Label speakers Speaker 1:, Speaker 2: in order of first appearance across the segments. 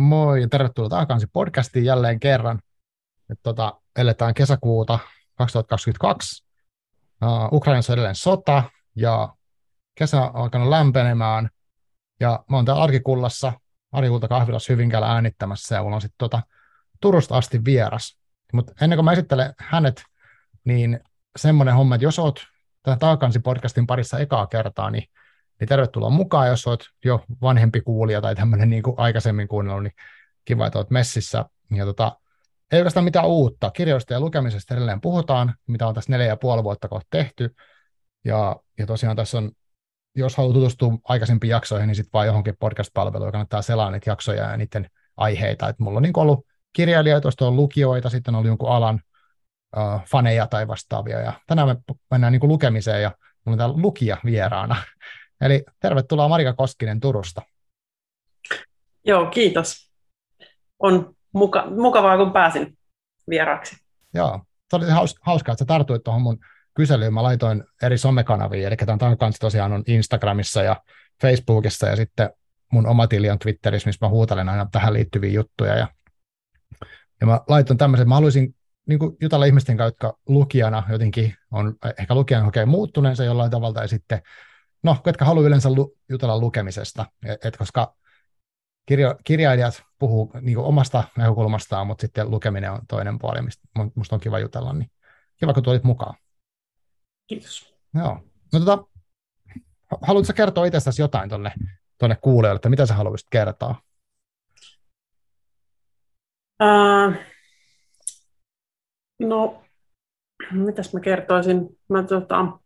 Speaker 1: Moi ja tervetuloa takaisin podcastiin jälleen kerran. Et tota, eletään kesäkuuta 2022. Uh, Ukrainassa edelleen sota ja kesä on alkanut lämpenemään. Ja mä oon täällä Arkikullassa, Arkikulta kahvilassa Hyvinkäällä äänittämässä ja mulla on sitten tota, Turusta asti vieras. Mutta ennen kuin mä esittelen hänet, niin semmoinen homma, että jos oot tämän Taakansi podcastin parissa ekaa kertaa, niin niin tervetuloa mukaan, jos olet jo vanhempi kuulija tai tämmöinen niin kuin aikaisemmin kuunnellut, niin kiva, että olet messissä. Ja tota, ei oikeastaan mitään uutta. Kirjoista ja lukemisesta edelleen puhutaan, mitä on tässä neljä ja puoli vuotta kohta tehty. Ja, ja tosiaan tässä on, jos haluaa tutustua aikaisempiin jaksoihin, niin sitten vaan johonkin podcast-palveluun, kannattaa selaa niitä jaksoja ja niiden aiheita. Et mulla on niin ollut kirjailijoita, tuosta on lukijoita, sitten on jonkun alan uh, faneja tai vastaavia. Ja tänään me mennään niin lukemiseen ja mulla on täällä lukija vieraana. Eli tervetuloa Marika Koskinen Turusta.
Speaker 2: Joo, kiitos. On muka, mukavaa, kun pääsin vieraaksi.
Speaker 1: Joo, se oli hauskaa, että sä tartuit tuohon mun kyselyyn. Mä laitoin eri somekanaviin, eli tämän kanssa tosiaan on Instagramissa ja Facebookissa ja sitten mun oma tili on Twitterissä, missä mä huutelen aina tähän liittyviä juttuja. Ja, ja mä laitoin tämmöisen, mä haluaisin niin kuin jutella ihmisten kanssa, jotka lukijana jotenkin on ehkä lukijan kokee muuttuneensa jollain tavalla, ja sitten no, ketkä haluaa yleensä lu- jutella lukemisesta, et, et koska kirjo- kirjailijat puhuu niin omasta näkökulmastaan, mutta sitten lukeminen on toinen puoli, mistä musta on kiva jutella, niin kiva, kun tulit mukaan.
Speaker 2: Kiitos.
Speaker 1: Joo. No tota, haluatko kertoa itsestäsi jotain tuonne tonne kuulijoille, että mitä sä haluaisit kertoa?
Speaker 2: Uh, no, mitäs mä kertoisin? Mä tota,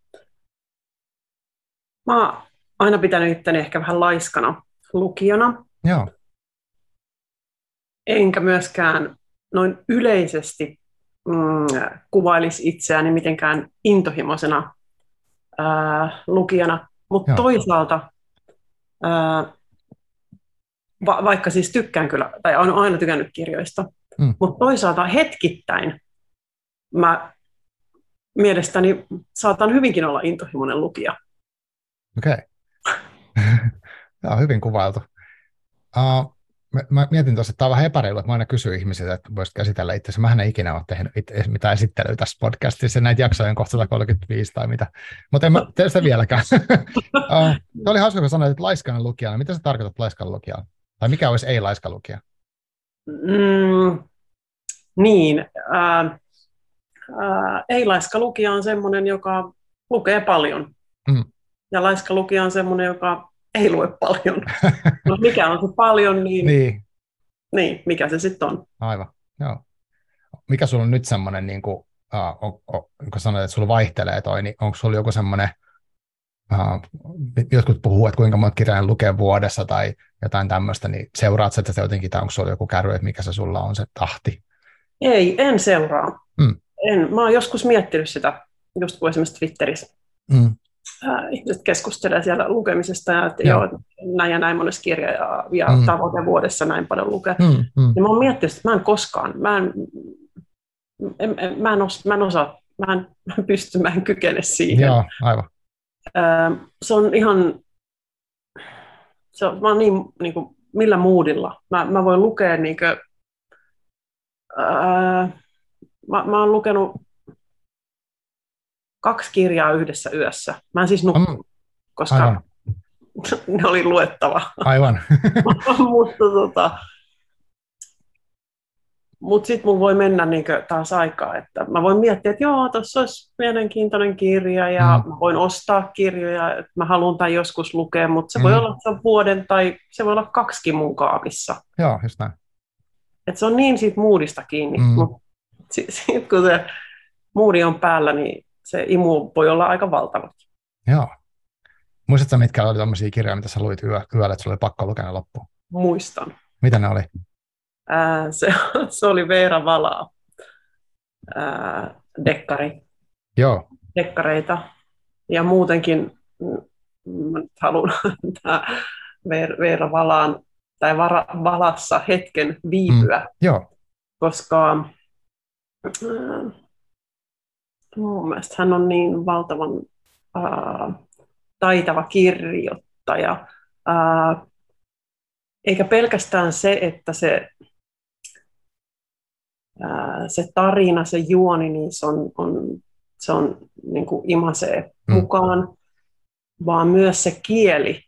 Speaker 2: Mä oon aina pitänyt itteni ehkä vähän laiskana lukijana.
Speaker 1: Joo.
Speaker 2: Enkä myöskään noin yleisesti mm, kuvailisi itseäni mitenkään intohimoisena ää, lukijana. Mutta toisaalta, ää, va- vaikka siis tykkään kyllä, tai olen aina tykännyt kirjoista, mm. mutta toisaalta hetkittäin mä mielestäni saatan hyvinkin olla intohimoinen lukija.
Speaker 1: Okei. Okay. Tämä on hyvin kuvailtu. Uh, mä, mä mietin tuossa, että tämä on vähän epäreilu, että mä aina kysyn ihmisiltä, että voisit käsitellä itse Mä en ikinä ole tehnyt itse, mitään esittelyä tässä podcastissa, näitä jaksoja on kohta 135 tai mitä. Mutta en mä tee sitä vieläkään. uh, oli hauska, kun sanoit, että laiskainen lukijana. Mitä sä tarkoitat laiskainen lukijana? Tai mikä olisi ei-laiska lukija?
Speaker 2: Mm, niin. Äh, äh, ei-laiska lukija on sellainen, joka lukee paljon. Mm. Ja laiska lukija on semmoinen, joka ei lue paljon. Mutta mikä on se paljon, niin, niin. niin mikä se sitten on.
Speaker 1: Aivan, joo. Mikä sulla on nyt semmoinen, niin kuin, uh, on, on, kun sanoit, että sulla vaihtelee toi, niin onko sulla joku semmoinen, uh, jotkut puhuu, että kuinka monta kirjaa lukee vuodessa tai jotain tämmöistä, niin seuraat sä tätä jotenkin, tai onko sulla joku kärry, että mikä se sulla on se tahti?
Speaker 2: Ei, en seuraa. Mm. En. Mä oon joskus miettinyt sitä, just kuin esimerkiksi Twitterissä. Mm ihmiset keskustelee siellä lukemisesta ja että joo. joo näin ja näin monessa kirja ja, ja mm. tavoite vuodessa näin paljon lukea. Mm, mm. Ja mä oon miettinyt, että mä en koskaan, mä en, en, en, mä en, os, mä en osaa, mä en, mä en pysty, mä en kykene siihen.
Speaker 1: Joo, aivan.
Speaker 2: se on ihan, se on, mä oon niin, niin kuin, millä moodilla. Mä, mä voin lukea niin kuin, ää, mä, mä oon lukenut kaksi kirjaa yhdessä yössä. Mä en siis nukkunut, mm. koska Aivan. ne oli luettava.
Speaker 1: Aivan.
Speaker 2: mutta tota, mut sitten mun voi mennä niin taas aikaa, että mä voin miettiä, että joo, tuossa olisi mielenkiintoinen kirja ja mm. mä voin ostaa kirjoja, että mä haluan tämän joskus lukea, mutta se mm. voi olla se vuoden tai se voi olla kaksikin mun kaapissa.
Speaker 1: Joo, just näin.
Speaker 2: Et se on niin siitä moodista kiinni, mm. mutta sitten sit, kun se moodi on päällä, niin se imu voi olla aika valtava.
Speaker 1: Joo. Muistatko, mitkä oli tämmöisiä kirjoja, mitä sä luit yö, yöllä, että sulla oli pakko lukea loppuun?
Speaker 2: Muistan.
Speaker 1: Mitä ne oli?
Speaker 2: Ää, se, se oli Veera Valaa, ää, dekkari.
Speaker 1: Joo.
Speaker 2: Dekkareita. Ja muutenkin mm, haluan Veera Valaan tai vara, Valassa hetken viipyä. Mm,
Speaker 1: joo.
Speaker 2: Koska mun mielestä hän on niin valtavan äh, taitava kirjoittaja. Äh, eikä pelkästään se, että se, ää, se tarina, se juoni, niin se on, on, se on niin kuin imasee mm. mukaan, vaan myös se kieli,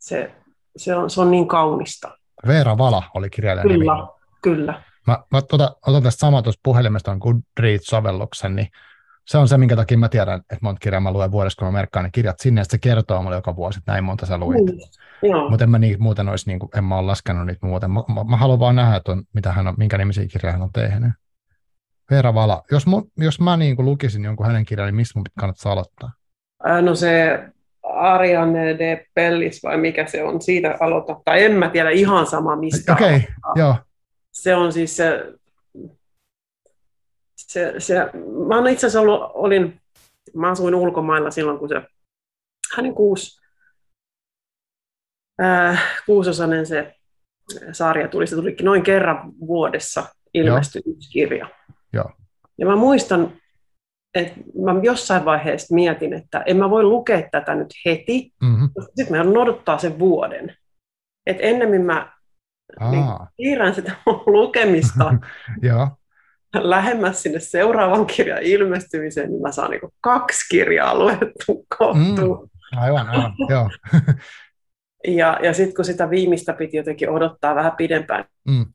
Speaker 2: se, se, on, se on niin kaunista.
Speaker 1: Veera Vala oli kirjailija
Speaker 2: Kyllä, nimi. kyllä.
Speaker 1: Mä, mä tota, otan tästä samaa tuosta puhelimesta Goodreads-sovelluksen, niin se on se, minkä takia mä tiedän, että monta kirjaa mä luen vuodessa, kun mä merkkaan ne kirjat sinne, ja se kertoo mulle joka vuosi, että näin monta sä luit. Mm, Mutta en mä niin, muuten olisi, niin kuin, en mä ole laskenut niitä muuten. Mä, mä, mä haluan vaan nähdä, että on, mitä hän on, minkä nimisiä kirjoja hän on tehnyt. Veera Vala, jos, mu, jos mä niin kuin lukisin jonkun hänen kirjan, niin mistä mun kannattaa aloittaa?
Speaker 2: No se Ariane de Pellis vai mikä se on, siitä aloittaa. Tai en mä tiedä ihan sama mistä.
Speaker 1: Okei, okay, joo.
Speaker 2: Se on siis se se, se, mä olen itse asiassa ollut, olin, mä asuin ulkomailla silloin, kun se hänen kuusi, äh, kuusosainen se sarja tuli, se tulikin noin kerran vuodessa ilmestyi yksi kirja.
Speaker 1: Joo.
Speaker 2: Ja mä muistan, että mä jossain vaiheessa mietin, että en mä voi lukea tätä nyt heti, mm-hmm. sitten mä odottaa sen vuoden. Että ennemmin mä niin, siirrän sitä lukemista
Speaker 1: Joo
Speaker 2: lähemmäs sinne seuraavan kirjan ilmestymiseen, niin mä saan niin kaksi kirjaa luettu kohtuun.
Speaker 1: Mm, aivan, aivan, joo.
Speaker 2: ja ja sitten kun sitä viimeistä piti jotenkin odottaa vähän pidempään, mm.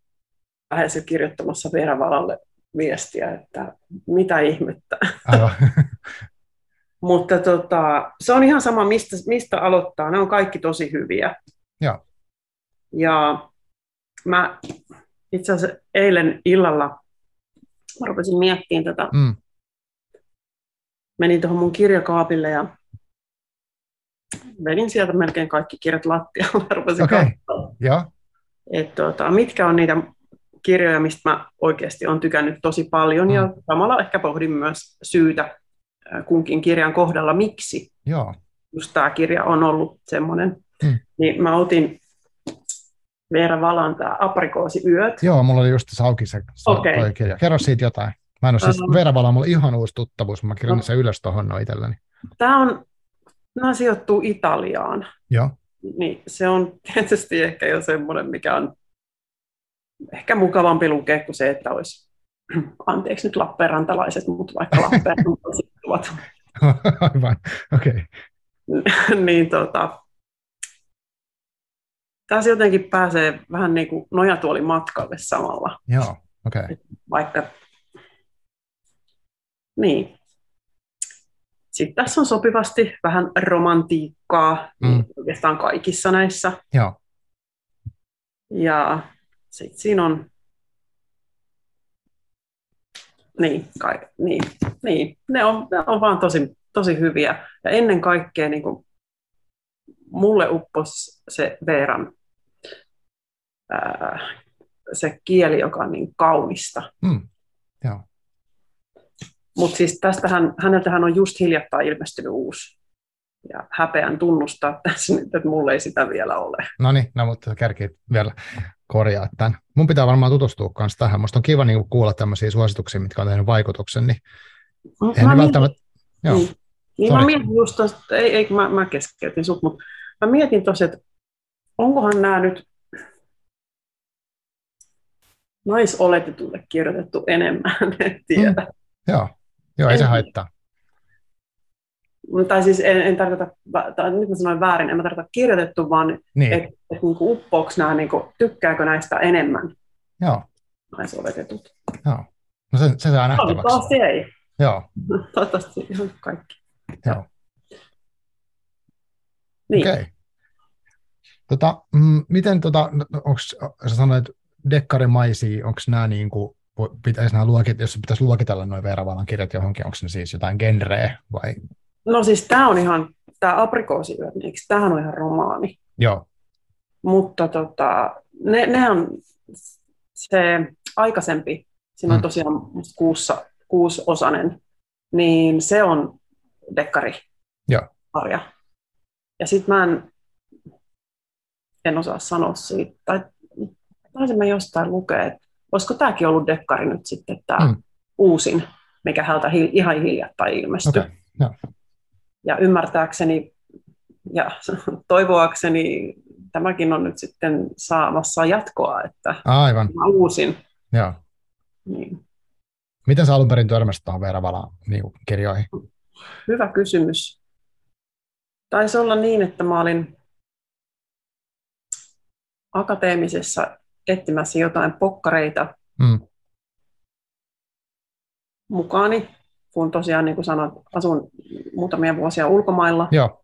Speaker 2: lähes kirjoittamassa Veera Valalle viestiä, että mitä ihmettä.
Speaker 1: Aivan.
Speaker 2: Mutta tota, se on ihan sama, mistä, mistä aloittaa. Ne on kaikki tosi hyviä.
Speaker 1: Ja,
Speaker 2: ja mä itse asiassa eilen illalla mä rupesin miettimään tätä. Mm. Menin tuohon mun kirjakaapille ja menin sieltä melkein kaikki kirjat lattialle ja rupesin
Speaker 1: okay. ja.
Speaker 2: Et, tota, mitkä on niitä kirjoja, mistä mä oikeasti olen tykännyt tosi paljon, mm. ja samalla ehkä pohdin myös syytä kunkin kirjan kohdalla, miksi
Speaker 1: Joo.
Speaker 2: just tämä kirja on ollut semmoinen. Mm. Niin mä otin Veera Valan tämä Aprikoosiyöt.
Speaker 1: Joo, mulla oli just auki se, se okay. kirja. Kerro siitä jotain. Mä en ole siis, um, Veera Vala on mulla ihan uusi tuttavuus, mä kirjoitin no. sen ylös tuohon no itselleni.
Speaker 2: Tämä on, nämä sijoittuu Italiaan.
Speaker 1: Joo.
Speaker 2: Niin se on tietysti ehkä jo semmoinen, mikä on ehkä mukavampi lukea kuin se, että olisi, anteeksi nyt Lappeenrantalaiset, mutta vaikka Lappeenrantalaiset ovat.
Speaker 1: Aivan, okei.
Speaker 2: Okay. niin tota, tässä jotenkin pääsee vähän niin kuin nojatuoli matkalle samalla.
Speaker 1: Joo, okei. Okay.
Speaker 2: Vaikka, niin. Sitten tässä on sopivasti vähän romantiikkaa mm. oikeastaan kaikissa näissä.
Speaker 1: Joo.
Speaker 2: Ja sitten siinä on, niin, kai, niin, niin. Ne, on, ne on vaan tosi, tosi hyviä. Ja ennen kaikkea niin kuin, mulle uppos se Veeran ää, se kieli, joka on niin kaunista.
Speaker 1: Mm.
Speaker 2: Mutta siis tästähän, häneltähän on just hiljattain ilmestynyt uusi. Ja häpeän tunnustaa tässä nyt, että mulla ei sitä vielä ole.
Speaker 1: No niin, no, mutta kärki vielä korjaa tämän. Mun pitää varmaan tutustua myös tähän. Musta on kiva niin kuulla tämmöisiä suosituksia, mitkä on tehnyt vaikutuksen. Niin
Speaker 2: mä, mä välttämättä... Joo. Niin, niin mä mietin just tosta, ei, ei mä, mä keskeytin sut, mutta mä mietin tosiaan, että onkohan nämä nyt naisoletetulle kirjoitettu enemmän, en tiedä. Mm,
Speaker 1: joo. joo, ei en, se haittaa.
Speaker 2: Tai siis en, en tarkoita, tai nyt mä sanoin väärin, en mä tarkoita kirjoitettu, vaan niin. että et niinku uppoako nämä, niinku, tykkääkö näistä enemmän
Speaker 1: joo.
Speaker 2: naisoletetut.
Speaker 1: Joo. No se, se saa nähtäväksi.
Speaker 2: Toivottavasti ei.
Speaker 1: Joo.
Speaker 2: Toivottavasti ihan kaikki.
Speaker 1: Joo.
Speaker 2: Niin.
Speaker 1: Okei. Okay. Tota, mm, miten, tota, onko, sä sanoit, dekkarimaisia, onko nämä niin kuin, pitäisi nämä luokit, jos pitäisi luokitella noin Veeravalan kirjat johonkin, onko ne siis jotain genreä vai?
Speaker 2: No siis tämä on ihan, tämä aprikoosiyöt, niin tämähän on ihan romaani.
Speaker 1: Joo.
Speaker 2: Mutta tota, ne, ne on se aikaisempi, siinä on mm. tosiaan kuussa, kuusosainen, niin se on dekkari.
Speaker 1: Joo.
Speaker 2: Arja. Ja sitten mä en, en osaa sanoa siitä, tai taisin mä jostain lukea, että olisiko tämäkin ollut dekkari nyt sitten tämä mm. uusin, mikä häntä hi- ihan hiljattain ilmestyi. Okay.
Speaker 1: No.
Speaker 2: Ja ymmärtääkseni ja toivoakseni tämäkin on nyt sitten saamassa jatkoa, että
Speaker 1: Aivan.
Speaker 2: mä uusin.
Speaker 1: Joo.
Speaker 2: Niin.
Speaker 1: Miten sä alun perin törmäsit tuohon Veera Valaan niin kirjoihin?
Speaker 2: Hyvä kysymys. Taisi olla niin, että mä olin akateemisessa etsimässä jotain pokkareita
Speaker 1: Mm.
Speaker 2: mukaani, kun tosiaan niin kuin sanoit, asun muutamia vuosia ulkomailla,
Speaker 1: Joo,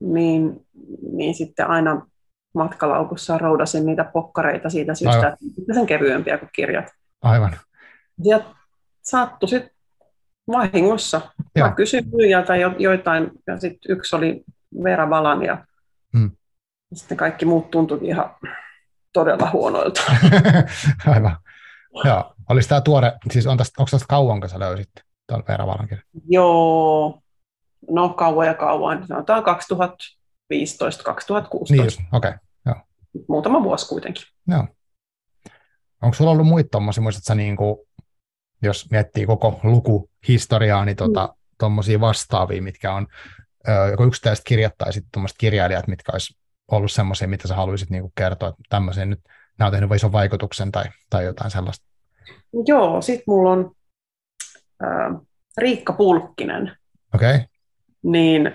Speaker 2: niin, niin sitten aina matkalaukussa roudasin niitä pokkareita siitä syystä,
Speaker 1: Aivan.
Speaker 2: että sen kevyempiä kuin kirjat.
Speaker 1: aivan.
Speaker 2: Ja sattui sitten vahingossa.
Speaker 1: Joo.
Speaker 2: Mä kysyin myyjältä jo, joitain, ja sitten yksi oli Veera Valan, ja
Speaker 1: Mm.
Speaker 2: Sitten kaikki muut tuntuivat ihan todella huonoilta.
Speaker 1: aivan. Joo. Olisi tämä tuore, siis on tästä, onko tästä kauan, kun sä löysit tuon Veera Valan kirjan?
Speaker 2: Joo, no kauan ja kauan, sanotaan 2015-2016,
Speaker 1: Niin okei. Okay.
Speaker 2: muutama vuosi kuitenkin.
Speaker 1: Joo. Onko sulla ollut muita tuommoisia, muistatko niin kuin, jos miettii koko lukuhistoriaa, niin tota, tuommoisia vastaavia, mitkä on joko yksittäiset kirjat tai sitten tuommoiset kirjailijat, mitkä olisi ollut semmoisia, mitä sä haluaisit niin kuin kertoa, että tämmöisiä nyt, nämä on tehnyt ison vaikutuksen tai, tai jotain sellaista.
Speaker 2: Joo, sitten mulla on ää, Riikka Pulkkinen,
Speaker 1: Okei, okay.
Speaker 2: niin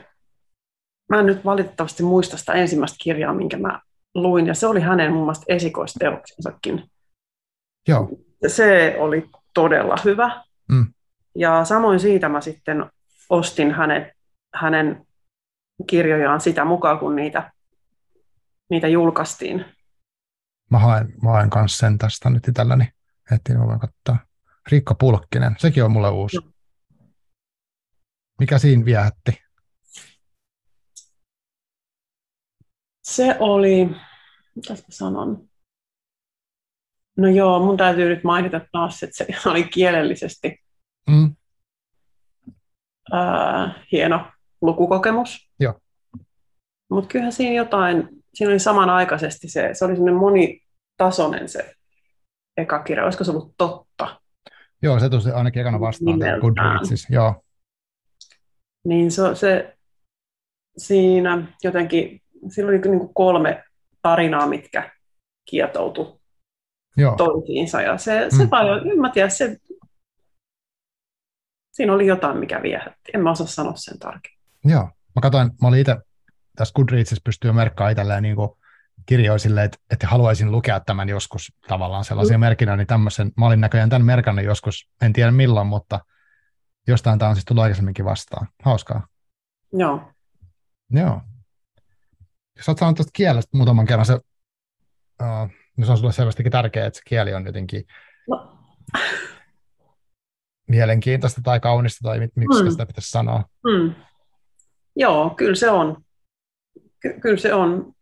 Speaker 2: mä en nyt valitettavasti muista sitä ensimmäistä kirjaa, minkä mä luin, ja se oli hänen mun mielestä esikoisteoksensakin.
Speaker 1: joo,
Speaker 2: Se oli todella hyvä.
Speaker 1: Mm.
Speaker 2: Ja samoin siitä mä sitten ostin hänet, hänen kirjojaan sitä mukaan, kun niitä, niitä julkaistiin.
Speaker 1: mä haen, mä haen kanssa sen tästä nyt itselläni, että mä voin katsoa. Riikka Pulkkinen, sekin on mulle uusi.
Speaker 2: Joo.
Speaker 1: Mikä siinä viehätti?
Speaker 2: Se oli, mitä mä sanon? No joo, mun täytyy nyt mainita taas, että se oli kielellisesti
Speaker 1: Mm,
Speaker 2: ää, hieno lukukokemus. Mutta kyllähän siinä jotain, siinä oli samanaikaisesti se, se oli semmoinen monitasoinen se eka kirja, olisiko se ollut totta?
Speaker 1: joo, se tuli ainakin ekana vastaan. Goodreadsissa. Joo,
Speaker 2: Niin se, se siinä jotenkin, sillä oli niin kuin kolme tarinaa, mitkä kietoutu
Speaker 1: joo.
Speaker 2: toisiinsa. Ja se, se
Speaker 1: Mm.
Speaker 2: vaan, en mä tiedä, se, siinä oli jotain, mikä viehätti. En mä osaa sanoa sen tarkemmin.
Speaker 1: Joo, mä katsoin, mä olin itse tässä Goodreadsissa pystyy merkkaamaan itselleen niin kirjoja silleen, että, että haluaisin lukea tämän joskus tavallaan sellaisia mm. merkinä, niin tämmöisen, mä olin näköjään tämän merkannut joskus, en tiedä milloin, mutta jostain tämä on siis tullut aikaisemminkin vastaan. Hauskaa.
Speaker 2: Joo.
Speaker 1: Joo. Jos olet saanut tuosta kielestä muutaman kerran, se, uh, no se on sulle selvästikin tärkeää, että se kieli on jotenkin
Speaker 2: No,
Speaker 1: mielenkiintoista tai kaunista tai miksi
Speaker 2: Mm.
Speaker 1: sitä pitäisi sanoa.
Speaker 2: mm. Joo, kyllä se on. Ky- kyllä se on.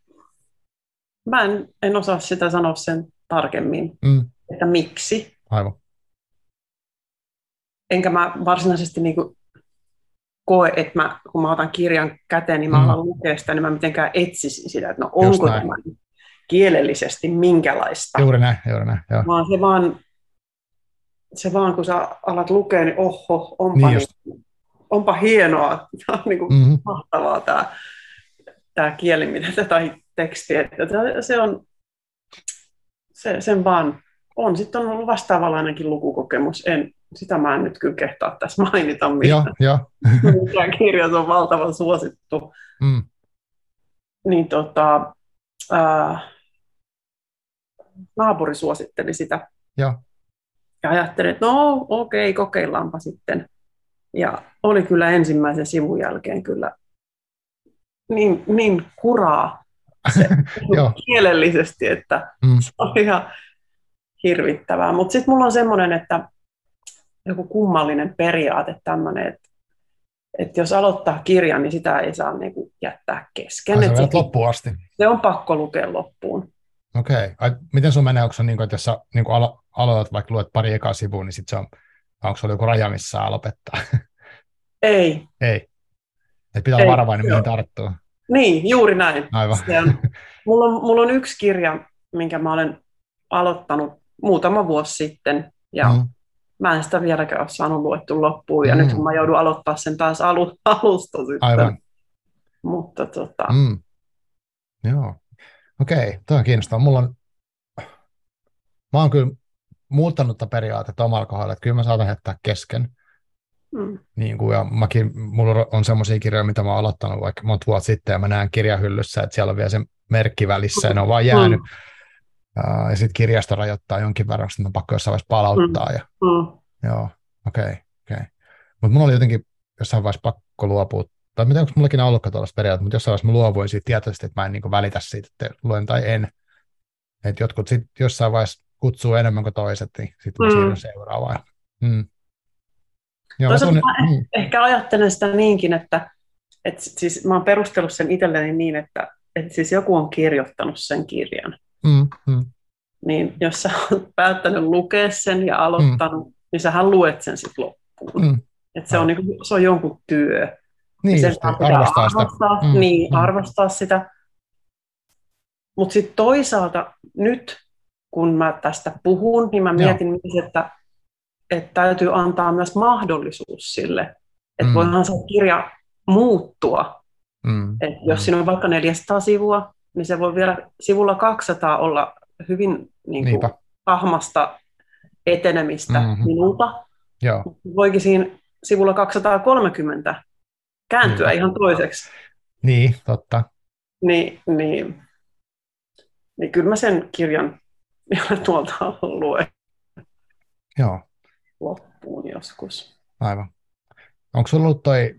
Speaker 2: Mä en, en osaa sitä sanoa sen tarkemmin,
Speaker 1: Mm,
Speaker 2: että miksi.
Speaker 1: aivan.
Speaker 2: Enkä mä varsinaisesti niin kuin koe, että mä, kun mä otan kirjan käteen, niin mä
Speaker 1: Mm.
Speaker 2: alan lukea sitä, niin mä mitenkään etsisin sitä, että no onko tämä kielellisesti minkälaista.
Speaker 1: Juuri näin, juuri näin. Joo.
Speaker 2: Vaan se vaan, se vaan, kun sä alat lukea, niin oho, onpa,
Speaker 1: Niin
Speaker 2: niin
Speaker 1: just.
Speaker 2: onpa hienoa, tämä on niin kuin
Speaker 1: Mm-hmm.
Speaker 2: mahtavaa tämä, tämä kieli mitä, tai teksti, että se on, se, sen vaan on. Sitten on ollut vastaavanlainenkin lukukokemus. En, sitä mä en nyt kyllä kehtaa tässä mainita, mistä
Speaker 1: joo.
Speaker 2: mikään kirjat on valtavan suosittu.
Speaker 1: Mm,
Speaker 2: Niin tota, ää, naapuri suositteli sitä
Speaker 1: joo.
Speaker 2: ja ajattelin, että no okei, kokeillaanpa sitten. Ja oli kyllä ensimmäisen sivun jälkeen kyllä niin, niin kuraa se kielellisesti, että
Speaker 1: Mm,
Speaker 2: se oli ihan hirvittävää. Mutta sitten mulla on semmoinen, että joku kummallinen periaate tämmöinen, että, että jos aloittaa kirjan, niin sitä ei saa niinku jättää kesken.
Speaker 1: ai
Speaker 2: se,
Speaker 1: loppuun asti.
Speaker 2: se on pakko lukea loppuun.
Speaker 1: Okei. Ai, miten sun menee, onko se niin kuin, että jos sä niin kuin alo- aloitat vaikka luet pari ekaa sivua, niin sit se on, onko se joku raja, missä saa lopettaa?
Speaker 2: Ei.
Speaker 1: Ei. Et pitää olla varovainen, mihin tarttuu.
Speaker 2: Niin, juuri näin.
Speaker 1: Aivan.
Speaker 2: Se on, mulla, on, mulla on yksi kirja, minkä mä olen aloittanut muutama vuosi sitten, ja mm. Mä en sitä vieläkään ole saanut luettu loppuun, ja
Speaker 1: Mm.
Speaker 2: nyt kun mä joudun aloittaa sen taas alu, alusta sitten.
Speaker 1: aivan.
Speaker 2: Mutta tota,
Speaker 1: Mm. Joo. Okei, toi on kiinnostavaa. Mulla on, mä oon kyllä muuttanut tätä periaatetta omalla kohdalla, että kyllä mä saatan jättää kesken. Mm. Niin kuin, ja mäkin, mulla on semmoisia kirjoja, mitä mä oon aloittanut vaikka monta vuotta sitten, ja mä näen kirjahyllyssä, että siellä on vielä se merkki välissä, ja ne on vaan jäänyt. Mm. Uh, ja sitten kirjasto rajoittaa jonkin verran, että on pakko jossain vaiheessa palauttaa. Mm. Ja, mm. Joo, okei, okay, okei. Okay. Mutta mulla oli jotenkin jossain vaiheessa pakko luopua, tai mitä onko mullakin ollutkaan tuollaista periaatteessa, mutta jossain vaiheessa mä luovuin siitä tietoisesti, että mä en niin välitä siitä, että luen tai en. Että jotkut sit jossain vaiheessa kutsuu enemmän kuin toiset, niin sitten mä mm. siirryn seuraavaan. Mm.
Speaker 2: Joo, Toisaalta mä mm. ehkä ajattelen sitä niinkin, että, että siis mä oon perustellut sen itselleni niin, että, että siis joku on kirjoittanut sen kirjan. Mm, mm. Niin jos sä oot päättänyt lukea sen ja aloittanut, mm. niin sähän luet sen sitten loppuun. Mm. Että se, on niinku, se on jonkun työ.
Speaker 1: Niin, sen just, arvostaa, arvostaa
Speaker 2: sitä. Mm, niin, mm. arvostaa sitä. Mutta sitten toisaalta nyt, kun mä tästä puhun, niin mä mietin Joo. myös, että että täytyy antaa myös mahdollisuus sille, että mm. voihan se kirja muuttua. Mm. Et jos mm. siinä on vaikka 400 sivua, niin se voi vielä sivulla 200 olla hyvin niin kuin, ahmasta etenemistä mm-hmm. minulta. Joo. Voikin siinä sivulla 230 kääntyä niin. ihan toiseksi.
Speaker 1: Niin, totta.
Speaker 2: Niin, niin, niin kyllä mä sen kirjan vielä tuolta luen.
Speaker 1: Joo
Speaker 2: loppuun joskus.
Speaker 1: Aivan. Onko sulla ollut toi,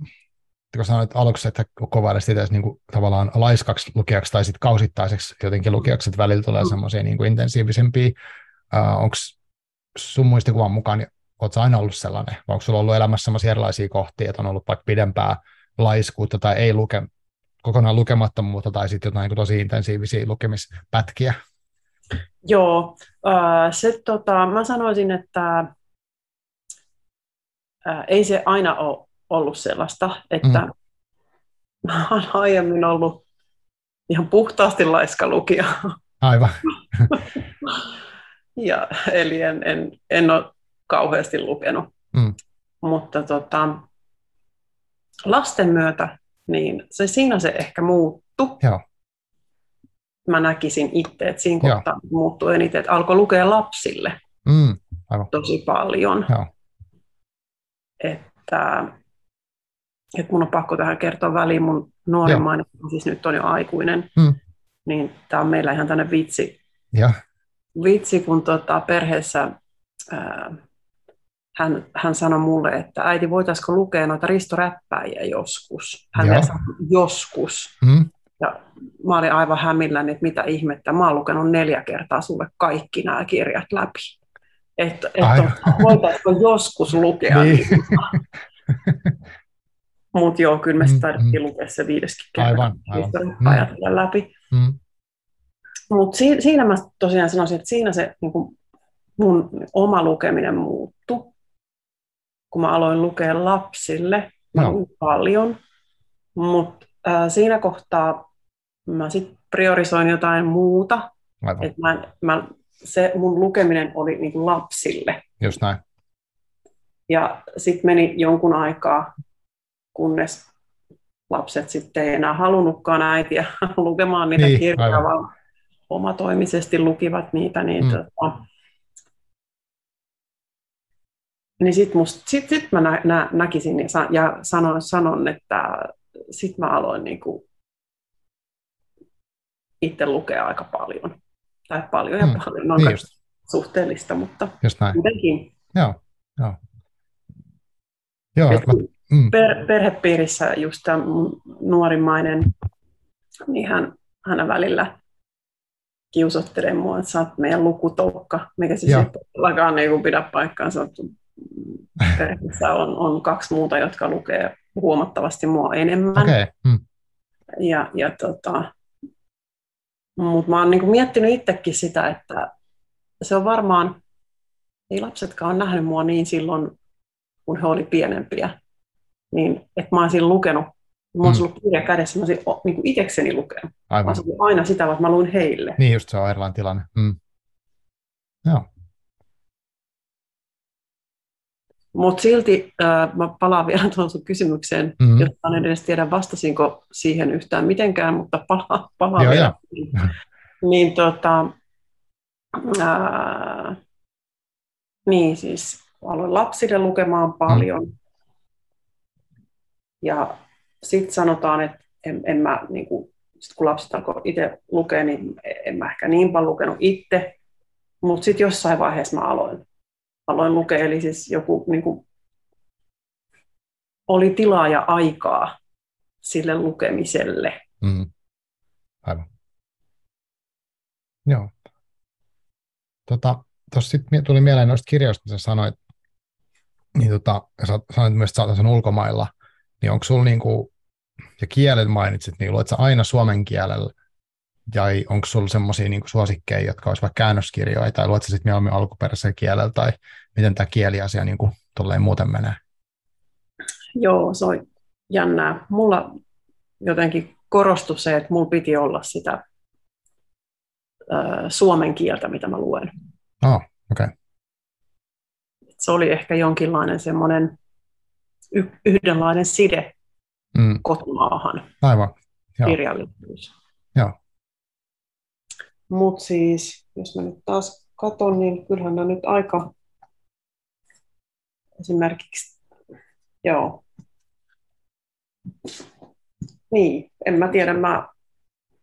Speaker 1: kun sanoit aluksi, että kovailet sitä niin kuin, tavallaan laiskaksi lukijaksi tai sitten kausittaiseksi jotenkin lukijaksi, että välillä tulee mm. semmoisia niin intensiivisempiä. Uh, onko sun muistikuvan mukaan, niin oletko aina ollut sellainen, vai onko sulla ollut elämässä sellaisia erilaisia kohtia, että on ollut vaikka pidempää laiskuutta tai ei luke, kokonaan lukemattomuutta tai sitten jotain niin tosi intensiivisiä lukemispätkiä?
Speaker 2: Joo, uh, se, tota, mä sanoisin, että ää, ei se aina ole ollut sellaista, että mm. mä olen aiemmin ollut ihan puhtaasti laiska lukija.
Speaker 1: Aivan.
Speaker 2: ja, eli en, en, en ole kauheasti lukenut. Mm. Mutta tota, lasten myötä, niin se, siinä se ehkä muuttu.
Speaker 1: Joo.
Speaker 2: Mä näkisin itse, että siinä kohtaa muuttui eniten, että alkoi lukea lapsille mm, aivan. tosi paljon. Joo että, että mun on pakko tähän kertoa väliin mun nuorimmainen, siis nyt on jo aikuinen, hmm. niin tämä on meillä ihan tänne vitsi.
Speaker 1: Ja.
Speaker 2: Vitsi, kun tota, perheessä ää, hän, hän sanoi mulle, että äiti, voitaisiko lukea noita Risto Räppäjiä joskus? Hän sanoi joskus. Hmm. Ja mä olin aivan hämilläni, että mitä ihmettä. Mä oon lukenut neljä kertaa sulle kaikki nämä kirjat läpi että, että voitaisiinko joskus lukea. Niin. Mutta joo, kyllä me mm, taidettiin mm. lukea se viideskin kerran. Aivan, aivan. Mm. läpi. Mm. Mutta si- siinä mä tosiaan sanoisin, että siinä se niin kuin mun oma lukeminen muuttui, kun mä aloin lukea lapsille no. paljon. Mutta äh, siinä kohtaa mä sitten priorisoin jotain muuta. Et mä, mä se mun lukeminen oli niin kuin lapsille.
Speaker 1: Just näin.
Speaker 2: Ja sitten meni jonkun aikaa, kunnes lapset sitten ei enää halunnutkaan äitiä lukemaan niitä niin, kirjoja, vaan omatoimisesti lukivat niitä, niin, mm. tota, niin sitten sit, sit mä nä, nä, näkisin ja, sa, ja sanon, sanon, että sitten mä aloin niinku itse lukea aika paljon tai paljon ja mm. paljon, on niin suhteellista, mutta
Speaker 1: just näin.
Speaker 2: kuitenkin.
Speaker 1: Joo, joo. joo mä,
Speaker 2: mm. per, perhepiirissä just tämä nuorimmainen, niin hän, hän välillä kiusottelee mua, että sä oot meidän lukutoukka, mikä siis ei todellakaan niin pidä paikkaansa. Perheessä on, on kaksi muuta, jotka lukee huomattavasti mua enemmän.
Speaker 1: Okay. Mm.
Speaker 2: Ja, ja tota, mutta mä oon niinku miettinyt itsekin sitä, että se on varmaan, ei lapsetkaan ole nähnyt mua niin silloin, kun he oli pienempiä, niin että mä olisin lukenut, mä olisin mm. ollut kirja kädessä, mä olisin niin itsekseni lukenut. Aivan. Mä aina sitä, että mä luin heille.
Speaker 1: Niin just se on erilainen tilanne. Mm. Joo.
Speaker 2: Mutta silti äh, mä palaan vielä tuohon sun kysymykseen, mm-hmm. jotta en edes tiedä vastasinko siihen yhtään mitenkään, mutta palaan, palaan
Speaker 1: Joo,
Speaker 2: vielä. Niin, tota, ää, niin siis aloin lapsille lukemaan paljon. Mm. Ja sitten sanotaan, että en, en mä, niin kuin, sit kun lapset alkoi itse lukea, niin en mä ehkä niin paljon lukenut itse. Mutta sitten jossain vaiheessa mä aloin, aloin lukea, eli siis joku niin kuin, oli tilaa ja aikaa sille lukemiselle.
Speaker 1: Mm. Aivan. Joo. Tota, tuossa sitten tuli mieleen noista kirjoista, mitä sanoit, niin tota, sanoit myös, että sen ulkomailla, niin onko sulla niinku, ja kielet mainitsit, niin luet sä aina suomen kielellä, ja onko sulla semmoisia niinku suosikkeja, jotka olisi vaikka käännöskirjoja, tai luet sä sitten mieluummin alkuperäisellä kielellä, tai miten tämä kieliasia niinku muuten menee?
Speaker 2: Joo, se on jännää. Mulla jotenkin korostui se, että mulla piti olla sitä suomen kieltä, mitä mä luen.
Speaker 1: Oh, okei. Okay.
Speaker 2: Se oli ehkä jonkinlainen semmoinen y- yhdenlainen side mm. kotimaahan.
Speaker 1: Aivan.
Speaker 2: Kirjallisuus.
Speaker 1: Joo.
Speaker 2: Mutta siis, jos mä nyt taas katson, niin kyllähän on nyt aika esimerkiksi, joo, niin, en mä tiedä, mä,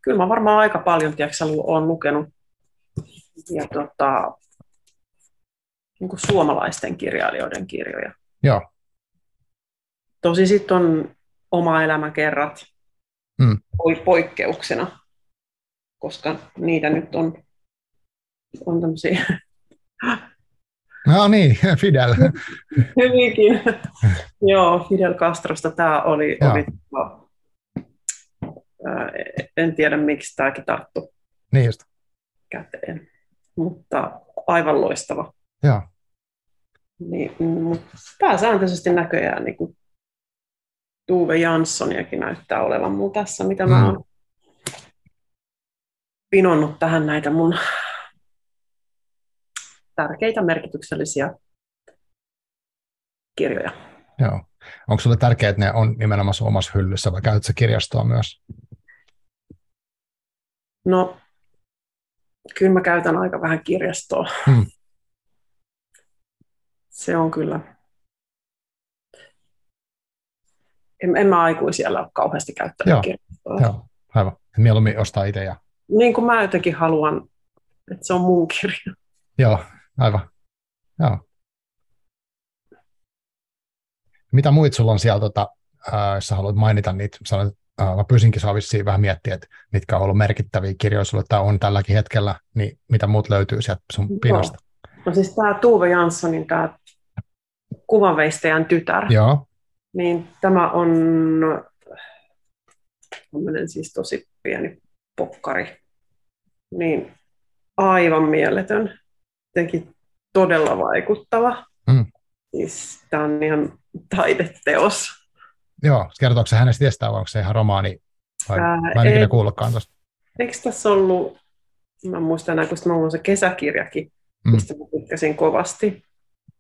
Speaker 2: kyllä mä varmaan aika paljon, tiedätkö, olen lukenut ja tota, niin kuin suomalaisten kirjailijoiden kirjoja.
Speaker 1: Joo.
Speaker 2: Tosi sitten on oma elämäkerrat mm. poikkeuksena, koska niitä nyt on, on tämmöisiä...
Speaker 1: No niin, Fidel.
Speaker 2: Hyvinkin. Joo, Fidel Castrosta tämä oli, oli en tiedä miksi tämäkin tarttu
Speaker 1: niin just.
Speaker 2: käteen, mutta aivan loistava.
Speaker 1: Joo.
Speaker 2: Niin, mutta pääsääntöisesti näköjään niin kuin Tuve Janssoniakin näyttää olevan mun tässä, mitä mm. mä oon pinonnut tähän näitä mun tärkeitä merkityksellisiä kirjoja.
Speaker 1: Joo. Onko sulle tärkeää, että ne on nimenomaan omassa hyllyssä vai käytätkö kirjastoa myös?
Speaker 2: No, kyllä mä käytän aika vähän kirjastoa. Hmm. Se on kyllä. En, en mä aikuisiellä ole kauheasti käyttänyt Joo. kirjastoa.
Speaker 1: Joo, aivan. Mieluummin ostaa itse. Ja...
Speaker 2: Niin kuin mä jotenkin haluan, että se on mun kirja.
Speaker 1: Joo, aivan. Joo. Mitä muut sulla on siellä, tota, äh, jos sä haluat mainita niitä, sanoit, äh, mä pyysinkin saa vähän miettiä, että mitkä on ollut merkittäviä kirjoja sulle, tai on tälläkin hetkellä, niin mitä muut löytyy sieltä sun pinosta?
Speaker 2: No, no siis tämä Tuve Janssonin tämä kuvanveistäjän tytär,
Speaker 1: Joo.
Speaker 2: niin tämä on tämmöinen siis tosi pieni pokkari, niin aivan mieletön, jotenkin todella vaikuttava. Mm. Siis tämä on ihan taideteos.
Speaker 1: Joo, kertooko se hänestä tietää, vai onko se ihan romaani? Vai, Ää, mä en ikinä kuullutkaan tuosta.
Speaker 2: Eikö tässä ollut, mä muistan enää, kun mä on se kesäkirjakin, mm. mistä mä tykkäsin kovasti,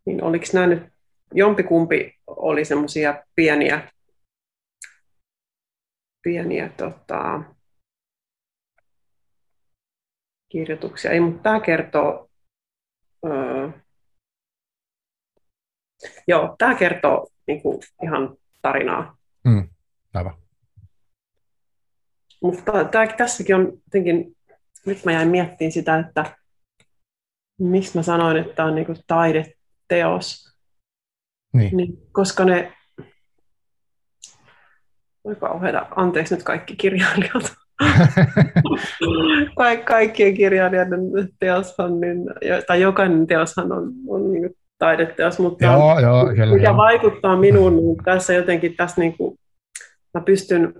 Speaker 2: niin oliko nämä nyt, jompikumpi oli semmoisia pieniä, pieniä tota, kirjoituksia. Ei, mutta tämä kertoo, öö, joo, tämä kertoo niin kuin, ihan tarinaa.
Speaker 1: Mm, aivan.
Speaker 2: Mutta tämä, tässäkin on jotenkin, nyt mä jäin miettimään sitä, että miksi mä sanoin, että tämä on niin taideteos.
Speaker 1: Niin.
Speaker 2: niin. koska ne, voi kauheita, anteeksi nyt kaikki kirjailijat. Kaik, kaikkien kirjailijoiden teoshan, niin, tai jokainen teoshan on, on niin taideteos, mutta
Speaker 1: joo, joo, kyllä,
Speaker 2: mikä joo. vaikuttaa minuun, niin tässä jotenkin tässä niin kuin, mä pystyn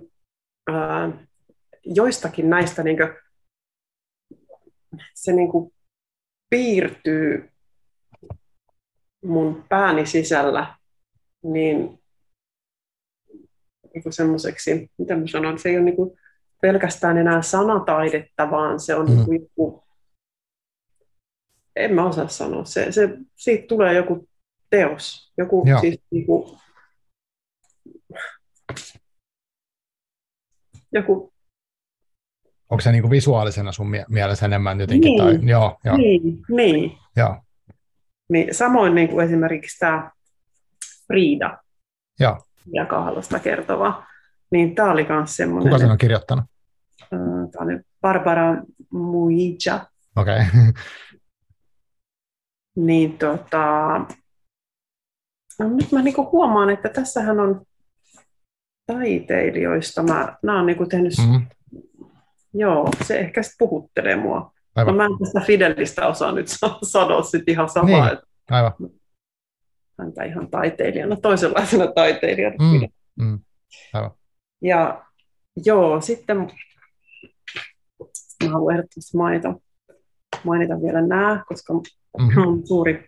Speaker 2: ää, joistakin näistä niin kuin, se niin kuin, piirtyy mun pääni sisällä niin, niin semmoiseksi, mitä mä sanon, se ei ole niin kuin pelkästään enää sanataidetta, vaan se on mm. niin kuin joku en mä osaa sanoa. Se, se, siitä tulee joku teos. Joku Joo. siis niinku, joku
Speaker 1: onko se niin kuin visuaalisena sun mie- mielessä enemmän jotenkin?
Speaker 2: Niin.
Speaker 1: Tai, joo, joo,
Speaker 2: Niin, niin.
Speaker 1: joo,
Speaker 2: niin. Samoin niin kuin esimerkiksi tämä Frida,
Speaker 1: joo.
Speaker 2: ja Kahlosta kertova, niin tämä oli myös semmoinen,
Speaker 1: Kuka sen on kirjoittanut?
Speaker 2: tämä oli Barbara Muija,
Speaker 1: Okei, okay.
Speaker 2: niin tota, no nyt mä niinku huomaan, että tässähän on taiteilijoista, mä, nämä on niinku tehnyt, mm.
Speaker 1: mm,
Speaker 2: joo, se ehkä sit puhuttelee mua. No
Speaker 1: aivan,
Speaker 2: mä en tästä Fidelistä osaa nyt sa- sanoa sit ihan samaa,
Speaker 1: Niin. aivan.
Speaker 2: häntä ihan taiteilijana, toisenlaisena taiteilijana.
Speaker 1: Mm, mm, aivan.
Speaker 2: Ja joo, sitten mä haluan ehdottomasti mainita, mainita vielä nämä, koska
Speaker 1: Mhm.
Speaker 2: on suuri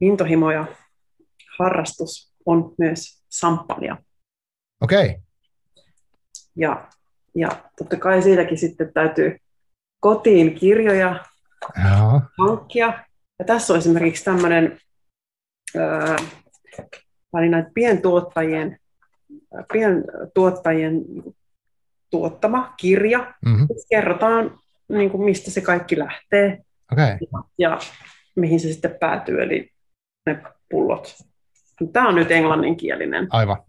Speaker 2: intohimo ja harrastus on myös samppania.
Speaker 1: Okei,
Speaker 2: Ja, ja totta kai siitäkin sitten täytyy kotiin kirjoja
Speaker 1: joo,
Speaker 2: hankkia. Ja tässä on esimerkiksi tämmöinen oli näitä pientuottajien, pientuottajien tuottama kirja.
Speaker 1: mhm,
Speaker 2: Missä kerrotaan, niin kuin mistä se kaikki lähtee
Speaker 1: okei,
Speaker 2: ja mihin se sitten päätyy, eli ne pullot. Tämä on nyt englanninkielinen,
Speaker 1: aivan.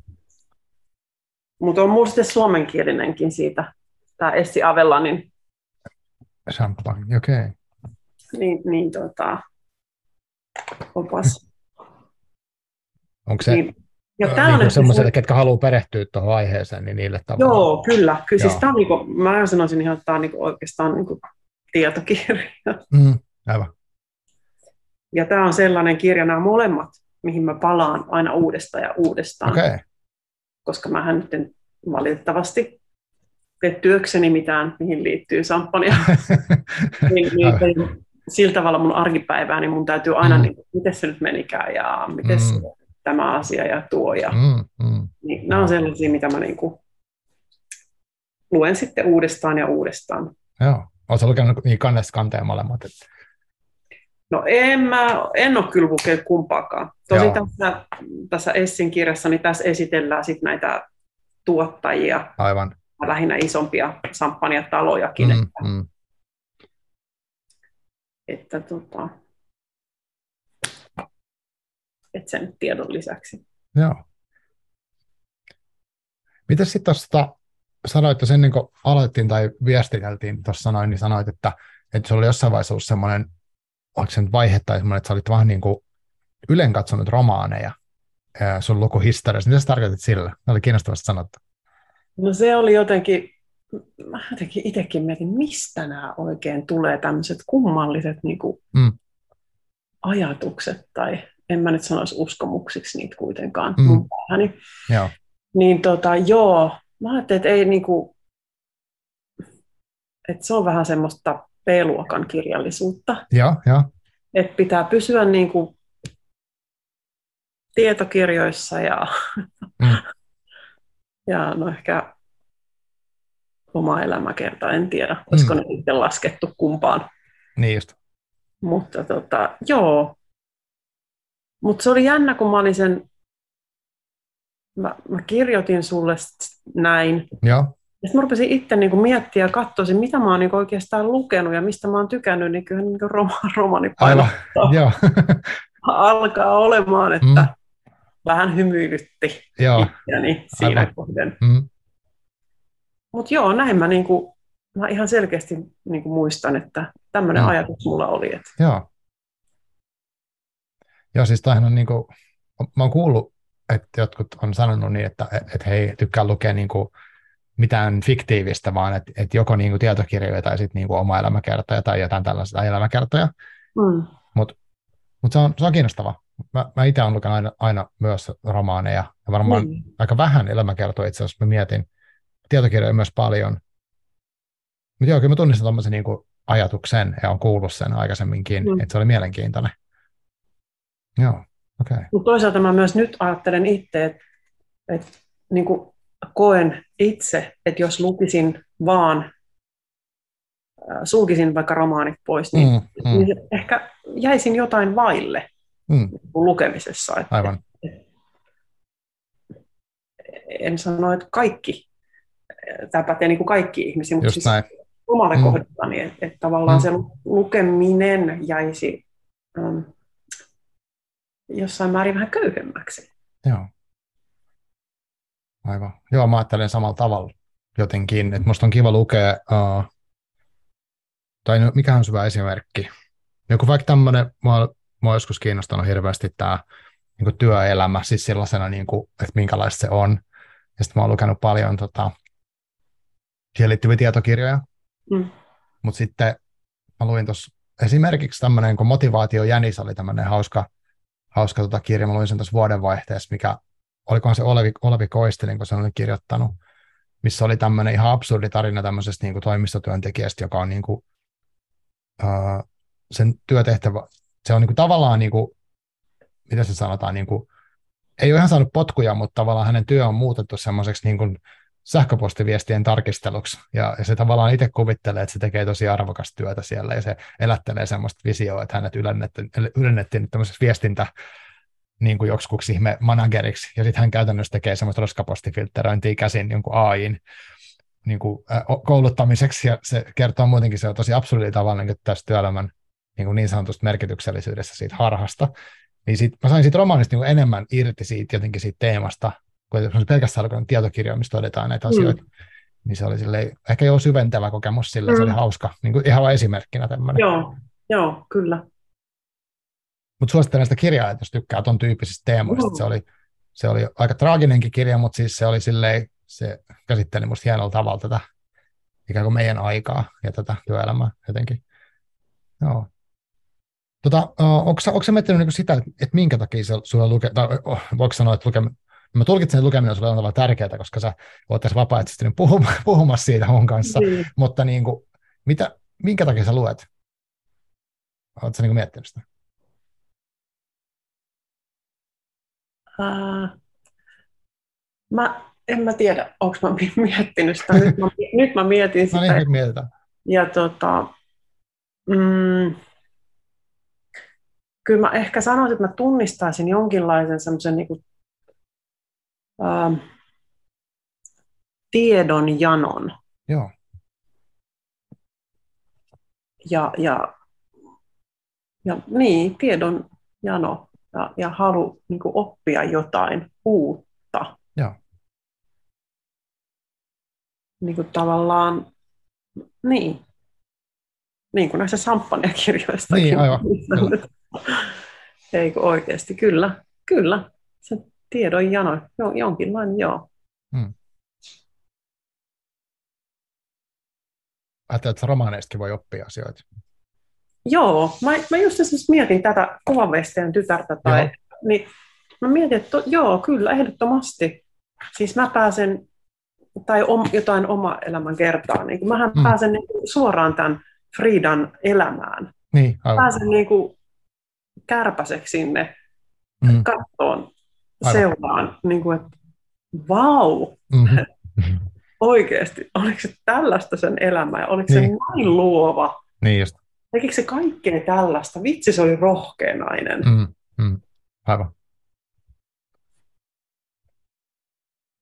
Speaker 2: mutta on mulla sitten suomenkielinenkin siitä, tämä Essi Avellanin,
Speaker 1: Champagne, okei.
Speaker 2: niin, niin tota, opas.
Speaker 1: Onko se
Speaker 2: Niin, ja
Speaker 1: niin
Speaker 2: tämä on
Speaker 1: kuin
Speaker 2: ehkä
Speaker 1: semmoiselle,
Speaker 2: se-
Speaker 1: ketkä haluaa perehtyä tuohon aiheeseen, niin niille tavallaan?
Speaker 2: Joo, kyllä. kyllä siis
Speaker 1: Joo.
Speaker 2: tämä on niinku, mä sanoisin ihan, että tämä on niinku oikeastaan niinku tietokirja.
Speaker 1: Mm, aivan,
Speaker 2: Ja tämä on sellainen kirja, nämä molemmat, mihin mä palaan aina uudestaan ja uudestaan.
Speaker 1: okei,
Speaker 2: koska mä nyt en valitettavasti tee työkseni mitään, mihin liittyy samppania. niin, niin, niin, sillä tavalla mun arkipäivää, niin mun täytyy aina,
Speaker 1: Mm.
Speaker 2: niin, miten se nyt menikään ja miten
Speaker 1: Mm.
Speaker 2: mm. Tämä asia ja tuo. Ja,
Speaker 1: mm, mm,
Speaker 2: niin, nämä on sellaisia, mitä mä niin kuin, luen sitten uudestaan ja uudestaan.
Speaker 1: joo. Oletko lukenut niin kannesta kanteen molemmat? Että,
Speaker 2: No en, mä, en ole kyllä lukenut kumpaakaan. Tosi
Speaker 1: Joo.
Speaker 2: tässä, tässä Essin kirjassa, niin tässä esitellään sit näitä tuottajia,
Speaker 1: aivan.
Speaker 2: lähinnä isompia samppanjatalojakin,
Speaker 1: Mm,
Speaker 2: että,
Speaker 1: mm,
Speaker 2: että, tota, että sen tiedon lisäksi.
Speaker 1: joo. Miten sitten tuosta sanoit, että ennen kuin aloitettiin tai viestiteltiin, tuossa sanoin, niin sanoit, että, että se oli jossain vaiheessa ollut semmoinen, oliko se nyt vaihe tai semmoinen, että sä olit vähän niin kuin ylen katsonut romaaneja sun lukuhistoriassa. Mitä sä tarkoitit sillä? Ne oli kiinnostavasti sanottu.
Speaker 2: No se oli jotenkin, mä jotenkin itsekin mietin, mistä nämä oikein tulee tämmöiset kummalliset niin kuin,
Speaker 1: Mm.
Speaker 2: ajatukset, tai en mä nyt sanoisi uskomuksiksi niitä kuitenkaan
Speaker 1: Mm.
Speaker 2: mun päähäni.
Speaker 1: Joo,
Speaker 2: Niin tota, joo, mä ajattelin, että ei niinku, että se on vähän semmoista B-luokan kirjallisuutta,
Speaker 1: joo, joo.
Speaker 2: että pitää pysyä niinku tietokirjoissa ja,
Speaker 1: Mm.
Speaker 2: ja no ehkä oma elämäkerta, en tiedä, olisiko
Speaker 1: Mm.
Speaker 2: ne sitten laskettu kumpaan,
Speaker 1: Niin just.
Speaker 2: mutta tota, joo. Mutta se oli jännä, kun mä olin sen, mä, mä kirjoitin sulle näin,
Speaker 1: Joo,
Speaker 2: Ja sitten mä rupesin itse niin miettiä ja katsoisin, mitä mä oon niin oikeastaan lukenut ja mistä mä oon tykännyt, niin kyllä niin roma, romanipaino
Speaker 1: aivan. Joo,
Speaker 2: alkaa olemaan, että
Speaker 1: Mm.
Speaker 2: vähän hymyilytti
Speaker 1: joo.
Speaker 2: itseäni siinä
Speaker 1: Aivan.
Speaker 2: kohden.
Speaker 1: Mm.
Speaker 2: Mutta joo, näin mä, niin kuin, mä ihan selkeästi niin kuin muistan, että tämmöinen
Speaker 1: Mm.
Speaker 2: ajatus mulla oli. Että,
Speaker 1: Joo. Joo, siis tämähän on niin kuin, mä oon kuullut, että jotkut on sanonut niin, että, että he ei tykkää lukea niin kuin mitään fiktiivistä, vaan että, että joko niin kuin tietokirjoja tai sitten niin kuin oma elämäkertoja tai jotain tällaisia elämäkertoja.
Speaker 2: mm,
Speaker 1: Mutta se on, se on kiinnostava. Mä, mä itse olen lukenut aina, aina myös romaaneja ja varmaan
Speaker 2: niin.
Speaker 1: aika vähän elämäkertoja itse asiassa, mä mietin. Tietokirjoja myös paljon. Mutta joo, kyllä mä tunnistan tuommoisen niin ajatuksen ja on kuullut sen aikaisemminkin,
Speaker 2: Mm.
Speaker 1: että se oli mielenkiintoinen. Joo, okei. Okay.
Speaker 2: Mutta toisaalta mä myös nyt ajattelen itse, että, että niin kuin koen itse, että jos lukisin vaan, äh, sulkisin vaikka romaanit pois, niin,
Speaker 1: Mm, mm,
Speaker 2: niin ehkä jäisin jotain vaille
Speaker 1: mm,
Speaker 2: lukemisessa. Että
Speaker 1: aivan.
Speaker 2: En sano, että kaikki tämä pätee niin kuin kaikki ihmisiä, mutta
Speaker 1: Just
Speaker 2: siis
Speaker 1: näin.
Speaker 2: omalta
Speaker 1: Mm.
Speaker 2: kohdaltani, että, että tavallaan
Speaker 1: Mm.
Speaker 2: se lukeminen jäisi um, jossain määrin vähän köyhemmäksi.
Speaker 1: Joo. Aivan. Joo, mä ajattelen samalla tavalla jotenkin, että musta on kiva lukea, uh, tai no, mikä on hyvä esimerkki. Joku vaikka tämmöinen, mua, mua on joskus kiinnostanut hirveästi tämä niin työelämä, siis sellaisena, niin kuin, että minkälaista se on. Ja sitten mä oon lukenut paljon tota, siihen liittyviä tietokirjoja,
Speaker 2: Mm.
Speaker 1: mutta sitten mä luin tuossa esimerkiksi tämmöinen, kun Motivaatio Jänis oli tämmöinen hauska, hauska tota kirja, mä luin sen tuossa vuodenvaihteessa, mikä, olikohan se Olevi, Olevi Koistelin, kun se oli kirjoittanut, missä oli tämmöinen ihan absurdi tarina tämmöisestä niin kuin toimistotyöntekijästä, joka on niin kuin, uh, sen työtehtävä, se on niin kuin tavallaan, niin kuin, mitä se sanotaan, niin kuin, ei ole ihan saanut potkuja, mutta tavallaan hänen työ on muutettu semmoiseksi niin kuin sähköpostiviestien tarkisteluksi, ja, ja se tavallaan itse kuvittelee, että se tekee tosi arvokasta työtä siellä, ja se elättelee semmoista visioa, että hänet ylennettiin, ylennettiin nyt tämmöiseksi viestintä niin kuin joksikuksi ihme manageriksi, ja sitten hän käytännössä tekee semmoista roskapostifiltteröintiä käsin jonkun AIin niin kuin, äh, kouluttamiseksi, ja se kertoo muutenkin, se on tosi absurdi tavalla niin tästä työelämän niin, kuin niin sanotusta merkityksellisyydestä siitä harhasta, niin sit, mä sain siitä romaanista niin enemmän irti siitä jotenkin siitä teemasta, kun jos pelkästään lukenut tietokirjoja, missä todetaan näitä
Speaker 2: Mm.
Speaker 1: asioita, niin se oli silleen, ehkä jo syventävä kokemus sille, se oli
Speaker 2: Mm.
Speaker 1: hauska, niin kuin ihan esimerkkinä tämmöinen.
Speaker 2: Joo, joo, kyllä.
Speaker 1: Mutta suosittelen sitä kirjaa, että jos tykkää ton tyyppisistä teemoista.
Speaker 2: Joo.
Speaker 1: Se oli, se oli aika traaginenkin kirja, mutta siis se oli silleen, se käsitteli musta hienolla tavalla tätä ikään kuin meidän aikaa ja tätä työelämää jotenkin. Joo. Tota, onko, onko sä miettinyt niinku sitä, että, että minkä takia se sulla luke, tai voiko sanoa, että lukeminen, mä tulkitsen, että lukeminen on sulle tavalla tärkeää, koska sä oot tässä vapaaehtoisesti nyt puhum- puhumassa siitä mun kanssa,
Speaker 2: Niin.
Speaker 1: mutta niin kuin, mitä, minkä takia sä luet? Oletko sä niin miettinyt sitä?
Speaker 2: Ää, mä en mä tiedä, onko mä miettinyt sitä. Nyt mä, nyt mä mietin
Speaker 1: No
Speaker 2: sitä.
Speaker 1: niin, nyt mietitään.
Speaker 2: Ja tota, mm, kyllä mä ehkä sanoisin, että mä tunnistaisin jonkinlaisen semmoisen niin ähm, tiedon janon
Speaker 1: Joo,
Speaker 2: ja, ja, ja niin, tiedon jano ja, ja halu niin kuin oppia jotain uutta.
Speaker 1: Joo.
Speaker 2: Niin kuin tavallaan, niin, niin kuin näissä samppanjakirjoista.
Speaker 1: Niin, aivan, kyllä.
Speaker 2: Ei kun oikeasti, kyllä, kyllä. Se tiedon jano, jo, jonkinlainen, joo.
Speaker 1: ajattelet, että romaaneistakin voi oppia asioita.
Speaker 2: Joo, mä, mä just esimerkiksi mietin tätä kuvanveistäjän tytärtä, tai,
Speaker 1: Joo.
Speaker 2: niin mä mietin, että to, joo, kyllä, ehdottomasti. Siis mä pääsen, tai om, jotain oma elämän kertaa, niin mähän
Speaker 1: Mm.
Speaker 2: pääsen niin kuin suoraan tämän Friidan elämään.
Speaker 1: Niin, aivan.
Speaker 2: Pääsen niin kuin kärpäseksi sinne
Speaker 1: Mm,
Speaker 2: kattoon,
Speaker 1: Aivan.
Speaker 2: seuraan, niin kuin, että vau,
Speaker 1: mm,
Speaker 2: oikeasti, oliko se tällaista sen elämä, ja oliko se
Speaker 1: Niin.
Speaker 2: näin luova,
Speaker 1: niin just.
Speaker 2: tekikö se kaikkea tällaista, vitsi se oli rohkea nainen.
Speaker 1: Mm, mm, aivan.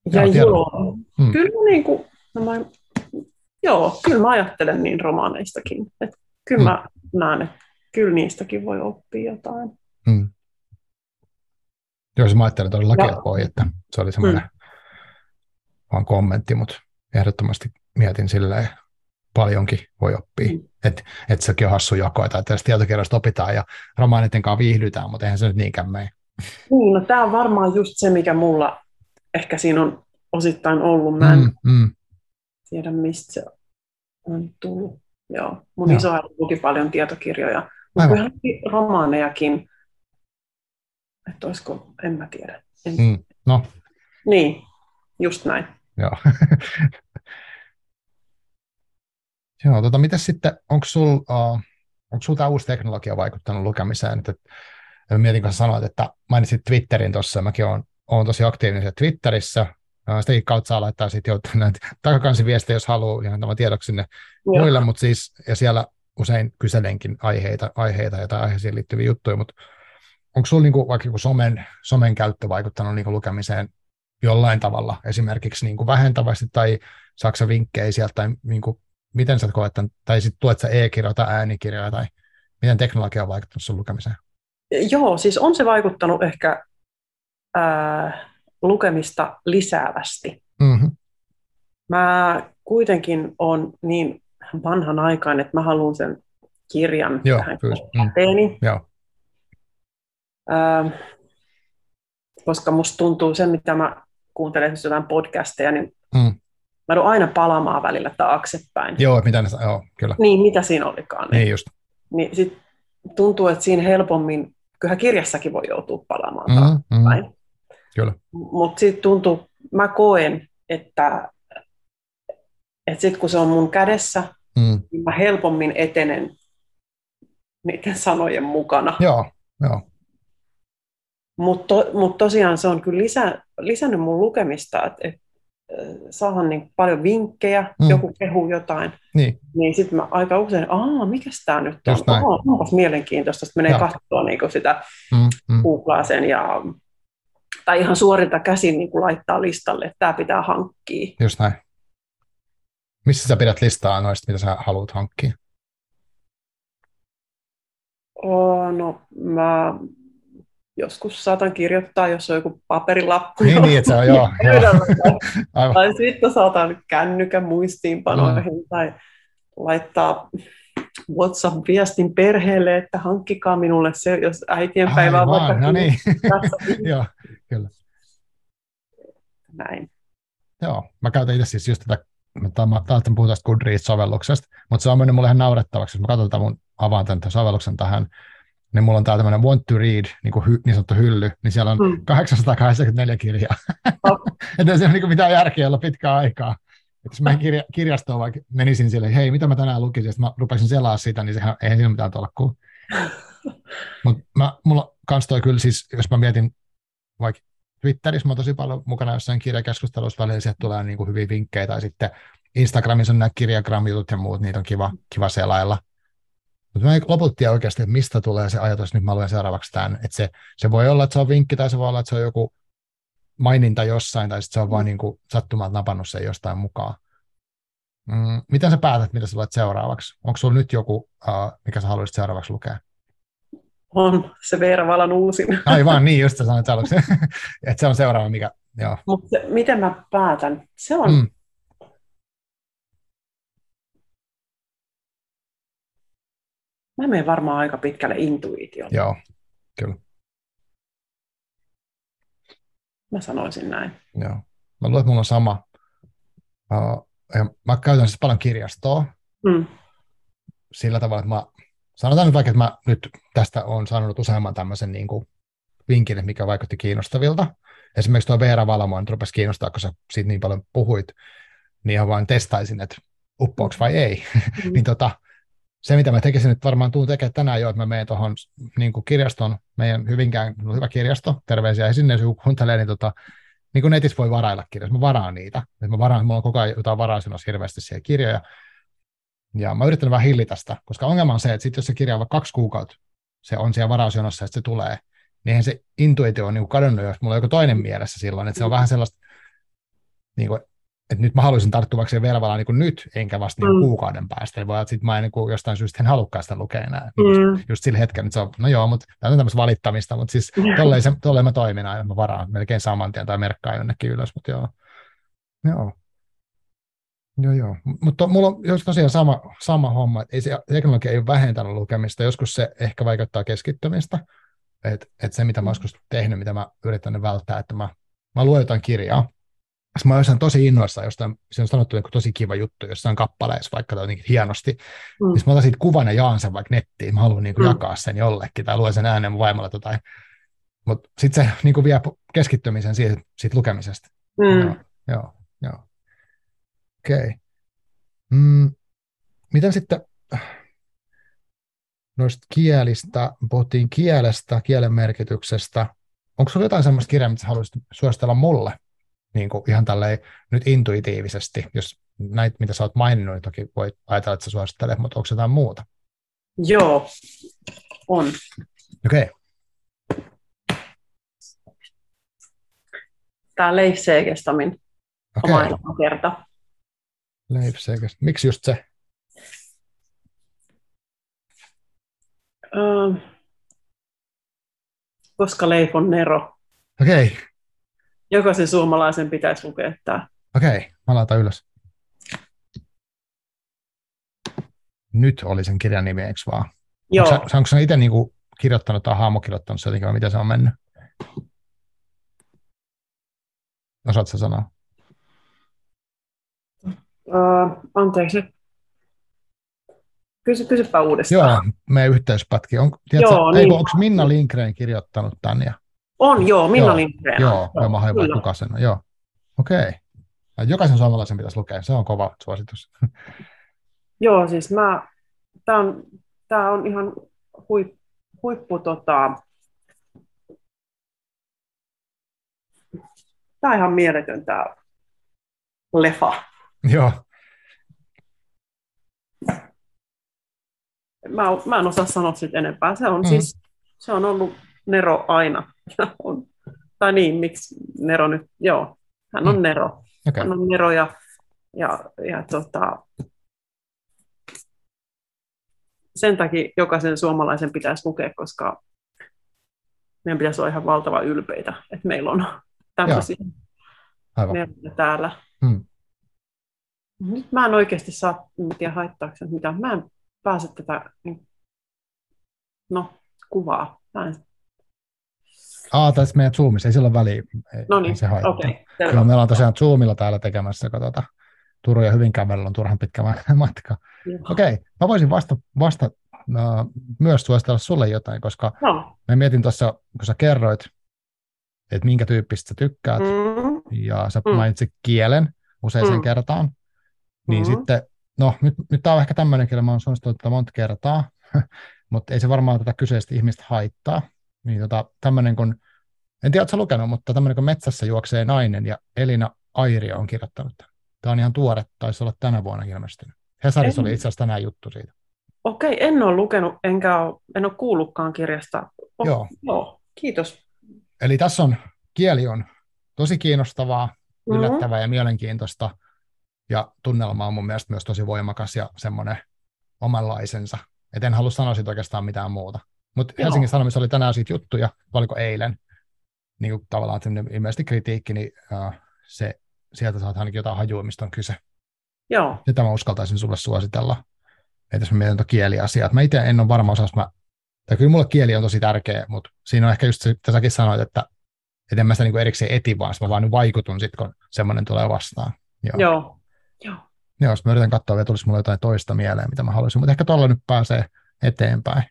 Speaker 2: Ja
Speaker 1: tiedän.
Speaker 2: joo,
Speaker 1: Mm.
Speaker 2: kyllä niin kuin, no mä, joo, kyllä mä ajattelen niin romaaneistakin. Että kyllä
Speaker 1: Mm.
Speaker 2: mä näen, että kyllä niistäkin voi oppia jotain.
Speaker 1: Mm. Joo, siis mä ajattelin todellakin,
Speaker 2: Ja-
Speaker 1: että voi, että se oli semmoinen vaan kommentti, mutta ehdottomasti mietin silleen, paljonkin voi oppia.
Speaker 2: Mm.
Speaker 1: Että et sekin on hassu jako, että tässä tietokirjasta opitaan ja romaanitten kanssa viihdytään, mutta eihän se nyt niinkään mene.
Speaker 2: Niin, no tämä on varmaan just se, mikä mulla ehkä siinä on osittain ollut. Mä en
Speaker 1: Mm, mm,
Speaker 2: tiedä, mistä se on tullut. Joo, mun
Speaker 1: Joo.
Speaker 2: Isoäiti luki paljon tietokirjoja, mutta ihan romaanejakin, että olisiko, en mä tiedä. En,
Speaker 1: mm. No,
Speaker 2: Niin, just näin.
Speaker 1: Joo. Joo, tota, mitäs sitten, onko sul, uh, onko sul tämä uusi teknologia vaikuttanut lukemiseen? Että, että mietin, kun sanoit, että mainitsit Twitterin tuossa, mäkin olen, olen tosi aktiivinen Twitterissä, Uh, sitäkin kautta saa laittaa sitten jo näitä takakansiviestejä, jos haluaa, ihan tämä tiedoksi sinne
Speaker 2: Joo.
Speaker 1: muille, mutta siis, ja siellä usein kyselenkin aiheita, aiheita ja tai aiheisiin liittyviä juttuja, mutta onko sinulla niinku, vaikka joku somen, somen käyttö vaikuttanut niinku lukemiseen jollain tavalla, esimerkiksi niin kuin vähentävästi tai saksa vinkkejä sieltä, tai niin kuin, miten sä koet tämän, tai sitten tuet sä e-kirjoja tai äänikirjoja, tai miten teknologia on vaikuttanut sun lukemiseen?
Speaker 2: Joo, siis on se vaikuttanut ehkä ää, lukemista lisäävästi. Mm-hmm. Mä kuitenkin on niin vanhan aikaan, että mä haluan sen kirjan
Speaker 1: Joo,
Speaker 2: tähän. Mm. Joo. Ää, koska musta tuntuu se, mitä mä kuuntelen esimerkiksi jotain podcasteja, niin mm. mä joudun aina palaamaan välillä taaksepäin.
Speaker 1: Joo, mitä ne, joo, kyllä.
Speaker 2: Niin, mitä siinä olikaan.
Speaker 1: Niin, niin just.
Speaker 2: Niin sit tuntuu, että siinä helpommin, kyllähän kirjassakin voi joutua palaamaan mm, taaksepäin. Mm.
Speaker 1: Kyllä.
Speaker 2: Mutta sitten tuntuu, mä koen, että, että sitten kun se on mun kädessä, mm. niin mä helpommin etenen niiden sanojen mukana.
Speaker 1: Joo, joo.
Speaker 2: Mutta to, mut tosiaan se on kyllä lisä, lisännyt mun lukemista, että et, saahan niin paljon vinkkejä, mm. joku kehuu jotain,
Speaker 1: niin,
Speaker 2: niin sitten mä aika usein, aa, mikä tämä nyt on? Oh, onpas mielenkiintoista, sitten menee katsoa niin sitä mm, mm. Googlaaseen ja tai ihan suorilta käsin niin laittaa listalle, että tämä pitää hankkia.
Speaker 1: Just näin. Missä sä pidät listaa noista, mitä sä haluat hankkia?
Speaker 2: Oh, no, mä joskus saatan kirjoittaa, jos on joku paperilappu.
Speaker 1: Niin, niin että se on, joo.
Speaker 2: joo. Tai sitten saatan kännykän muistiinpanoihin mm. tai laittaa WhatsApp-viestin perheelle, että hankkikaa minulle se, jos äitien päivä on vaikka...
Speaker 1: No niin, joo, kyllä.
Speaker 2: Näin.
Speaker 1: Joo, mä käytän itse siis just tätä, mä taas puhua tästä Goodreads-sovelluksesta, mutta se on mennyt mulle ihan naurettavaksi, jos mä katson tämän mun, avaan tämän sovelluksen tähän, niin mulla on täällä tämmöinen want to read, niin, kuin hy, niin sanottu hylly, niin siellä on hmm. 884 kirjaa. Oh. että se on niin mitään järkeä olla pitkää aikaa. Että jos mä kirja, kirjastoon vaikka menisin sille, hei, mitä mä tänään lukisin, ja mä rupesin selaa sitä, niin sehän ei siinä mitään tolkkuu. Mutta mulla kans toi kyllä siis, jos mä mietin vaikka Twitterissä mä oon tosi paljon mukana jossain kirjakeskustelussa välillä, sieltä tulee niin kuin hyviä vinkkejä, tai sitten Instagramissa on nämä kirjagram-jutut ja muut, niitä on kiva, kiva selailla. Mutta mä lopulta tiedä oikeasti, että mistä tulee se ajatus, että nyt mä luen seuraavaksi tämän. Että se, se voi olla, että se on vinkki, tai se voi olla, että se on joku maininta jossain, tai sitten se on vain niin kuin sattumalta napannut sen jostain mukaan. Mm, miten sä päätät, mitä sä luet seuraavaksi? Onko sulla nyt joku, uh, mikä sä haluaisit seuraavaksi lukea?
Speaker 2: On, se Veera Valan uusin.
Speaker 1: Aivan, niin just sä sanoit aluksi, että se on seuraava, mikä, joo.
Speaker 2: Mutta miten mä päätän? Se on, mm. Mä menen varmaan aika pitkälle intuitioon.
Speaker 1: Joo, kyllä.
Speaker 2: Mä sanoisin näin.
Speaker 1: Joo. Mä luulen, että mulla on sama. Ja mä käytän siis paljon kirjastoa. Mm. Sillä tavalla, että mä sanotaan nyt vaikka, että mä nyt tästä on sanonut useamman tämmöisen niin kuin vinkin, mikä vaikutti kiinnostavilta. Esimerkiksi tuo Veera Valamo nyt rupesi kiinnostaa, kun sä siitä niin paljon puhuit, niin ihan vain testaisin, että uppoaks vai ei. Mm. niin tota, se, mitä mä tekisin, että varmaan tuun tekemään tänään jo, että mä menen tuohon niin kirjaston, meidän Hyvinkään no hyvä kirjasto, terveisiä ja sinne, jos joku kuuntelee, niin, tota, niin kuin netissä voi varailla kirjoja, mä varaan niitä, että mä varaan, mulla on koko ajan jotain varaisinossa hirveästi siellä kirjoja, ja mä yritän vähän hillitä sitä, koska ongelma on se, että sit jos se kirja on vaikka kaksi kuukautta, se on siellä varausjonossa, että se tulee, niin eihän se intuitio on niin kadonnut, jos mulla on joku toinen mielessä silloin, että se on vähän sellaista, niin kuin, että nyt mä haluaisin tarttua vaikka Velvalaan niin nyt, enkä vasta niin mm. kuukauden päästä. Eli voi olla, että sit mä en niin jostain syystä en halukkaan sitä lukea enää. Niin mm. Just, just sillä hetkellä, että se on, no joo, mutta tämä on tämmöistä valittamista, mutta siis tolleen, se, tolleen mä toimin aina, mä varaan melkein saman tien tai merkkaan jonnekin ylös, mutta joo. Joo. Joo, joo. Mutta mulla on jos tosiaan sama, sama homma, että ei se teknologia ei ole vähentänyt lukemista, joskus se ehkä vaikuttaa keskittymistä, että et se mitä mä joskus tehnyt, mitä mä yritän välttää, että mä, mä luen jotain kirjaa, Mä olen tosi innoissa, jostain, se on sanottu niin tosi kiva juttu jossain kappaleessa, vaikka tai jotenkin hienosti. Mm. Niin mä otan siitä kuvan ja jaan sen vaikka nettiin. Mä haluan niin kuin mm. jakaa sen jollekin tai luen sen äänen vaimolle tai Mutta sitten se niin kuin vie keskittymisen siitä, siitä lukemisesta. Mm. Joo, joo, joo. Okei. Okay. Mm, miten sitten noista kielistä, puhuttiin kielestä, kielen merkityksestä. Onko sinulla jotain sellaista kirjaa, mitä haluaisit suositella mulle? Niin kuin ihan tälleen nyt intuitiivisesti, jos näitä, mitä sä oot maininnut, niin toki voi ajatella, että sä suosittelet, mutta onko jotain muuta?
Speaker 2: Joo, on.
Speaker 1: Okei. Okay.
Speaker 2: tämä Leif Segestamin
Speaker 1: Okei,
Speaker 2: oma elämäkerta.
Speaker 1: Leif Segest. Miksi just se?
Speaker 2: Öö, koska Leif on Nero.
Speaker 1: Okei,
Speaker 2: Jokaisen suomalaisen pitäisi lukea tämä.
Speaker 1: okei. Mä laitan ylös. Nyt oli sen kirjan nimi, eikö vaan?
Speaker 2: Joo,
Speaker 1: Onko sä, onko sä itse niinku kirjoittanut tai haamokirjoittanut se jotenkin, vai miten se on mennyt? Osaatko sanoa?
Speaker 2: öö, anteeksi. Kysy, kysypä uudestaan.
Speaker 1: Joo, meidän yhteyspätki. On, tiedätkö,
Speaker 2: Joo,
Speaker 1: ei,
Speaker 2: niin.
Speaker 1: onko Minna Lindgren kirjoittanut tämän? Ja,
Speaker 2: On, joo, Minna Lindgren.
Speaker 1: joo, joo, mä hain
Speaker 2: kyllä.
Speaker 1: kuka sen on. Joo, okei. Ja Jokaisen suomalaisen pitäisi lukea, se on kova suositus.
Speaker 2: Joo, siis mä, tää on, tää on ihan huip, huippu tota, tää on ihan mieletön tää lefa.
Speaker 1: joo,
Speaker 2: Mä, mä en osaa sanoa siitä enempää. Se on
Speaker 1: mm.
Speaker 2: siis, se on ollut Nero aina. On, tai niin, miksi Nero nyt, joo, hän on
Speaker 1: Mm.
Speaker 2: Nero.
Speaker 1: okei.
Speaker 2: Hän on Nero ja, ja, ja tota, sen takia jokaisen suomalaisen pitäisi lukea, koska meidän pitäisi olla ihan valtava ylpeitä, että meillä on tämmöisiä täällä.
Speaker 1: Mm.
Speaker 2: Nyt mä en oikeasti saa, en tiedä haittaako mitään, mä en pääse tätä, niin- no, kuvaa. Mä en,
Speaker 1: Aa, tässä meidän Zoomissa, ei sillä ole väliä. Ei,
Speaker 2: no niin, okei.
Speaker 1: Joo, meillä on tosiaan Zoomilla täällä tekemässä, kun tuota, Turun ja Hyvinkään välillä on turhan pitkä ma- matka. Okei, mä voisin vasta, vasta uh, myös suositella sulle jotain, koska
Speaker 2: No.
Speaker 1: mä mietin tuossa, kun sä kerroit, että minkä tyyppistä sä tykkäät,
Speaker 2: Mm,
Speaker 1: ja sä
Speaker 2: Mm.
Speaker 1: mainitsit kielen useaseen
Speaker 2: Mm.
Speaker 1: kertaan, niin
Speaker 2: Mm.
Speaker 1: sitten, no nyt, nyt tämä on ehkä tämmöinen kieli, mä oon suositellut tätä monta kertaa, mutta ei se varmaan tätä kyseistä ihmistä haittaa. Niin tota, tämmöinen kun, en tiedä, sä lukenut, mutta tämmöinen kun Metsässä juoksee nainen ja Elina Airio on kirjoittanut tämän. Tämä on ihan tuore, taisi olla tänä vuonna ilmestynyt. Hesarissa
Speaker 2: En-
Speaker 1: oli itse asiassa tänään juttu siitä.
Speaker 2: Okei, en ole lukenut, enkä ole, en ole kuullutkaan kirjasta. Oh,
Speaker 1: Joo.
Speaker 2: joo. Kiitos.
Speaker 1: Eli tässä on, kieli on tosi kiinnostavaa,
Speaker 2: Mhm.
Speaker 1: yllättävää ja mielenkiintoista, ja tunnelma on mun mielestä myös tosi voimakas ja semmoinen omanlaisensa. Et en halua sanoa siitä oikeastaan mitään muuta. Mutta. Helsingin Sanomissa oli tänään siitä juttuja, valiko eilen, niin kuin tavallaan ilmeisesti kritiikki, niin uh, se, sieltä saat ainakin jotain hajua, mistä on kyse.
Speaker 2: Joo.
Speaker 1: Sitä mä uskaltaisin sulle suositella. Että jos mä mietin kieliasiaa, että mä itse en ole varma osas, mä, tai kyllä mulle kieli on tosi tärkeä, mutta siinä on ehkä just se, mitä säkin sanoit, että, että en mä sitä niin erikseen eti, vaan mä vaan nyt vaikutun sit, kun semmoinen tulee vastaan. Joo.
Speaker 2: Joo. Joo.
Speaker 1: Joo, jos mä yritän katsoa, vielä tulisi mulle jotain toista mieleen, mitä mä haluaisin, mutta ehkä tuolla nyt pääsee eteenpäin.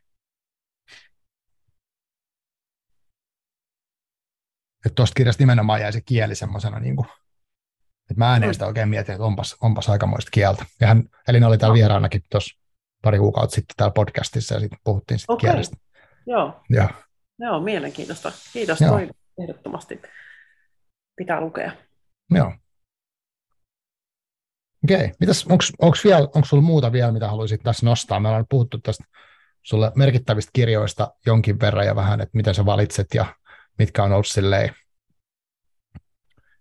Speaker 1: Että tuosta kirjasta nimenomaan jäi se kieli semmoisena, niin kuin, että mä ääneen sitä oikein mietin, että onpas, onpas aikamoista kieltä. Ja hän, Elina oli täällä vieraanakin tuossa pari kuukautta sitten täällä podcastissa ja sitten puhuttiin sitten
Speaker 2: Okei.
Speaker 1: kielestä.
Speaker 2: Joo.
Speaker 1: Joo.
Speaker 2: Joo, mielenkiintoista. Kiitos,
Speaker 1: Joo.
Speaker 2: toi ehdottomasti pitää lukea.
Speaker 1: Joo. Okei, mitäs, onko vielä, onko sulla muuta vielä, mitä haluaisit tässä nostaa? Me ollaan puhuttu tästä sulle merkittävistä kirjoista jonkin verran ja vähän, että miten sä valitset ja mitkä on ollut silleen,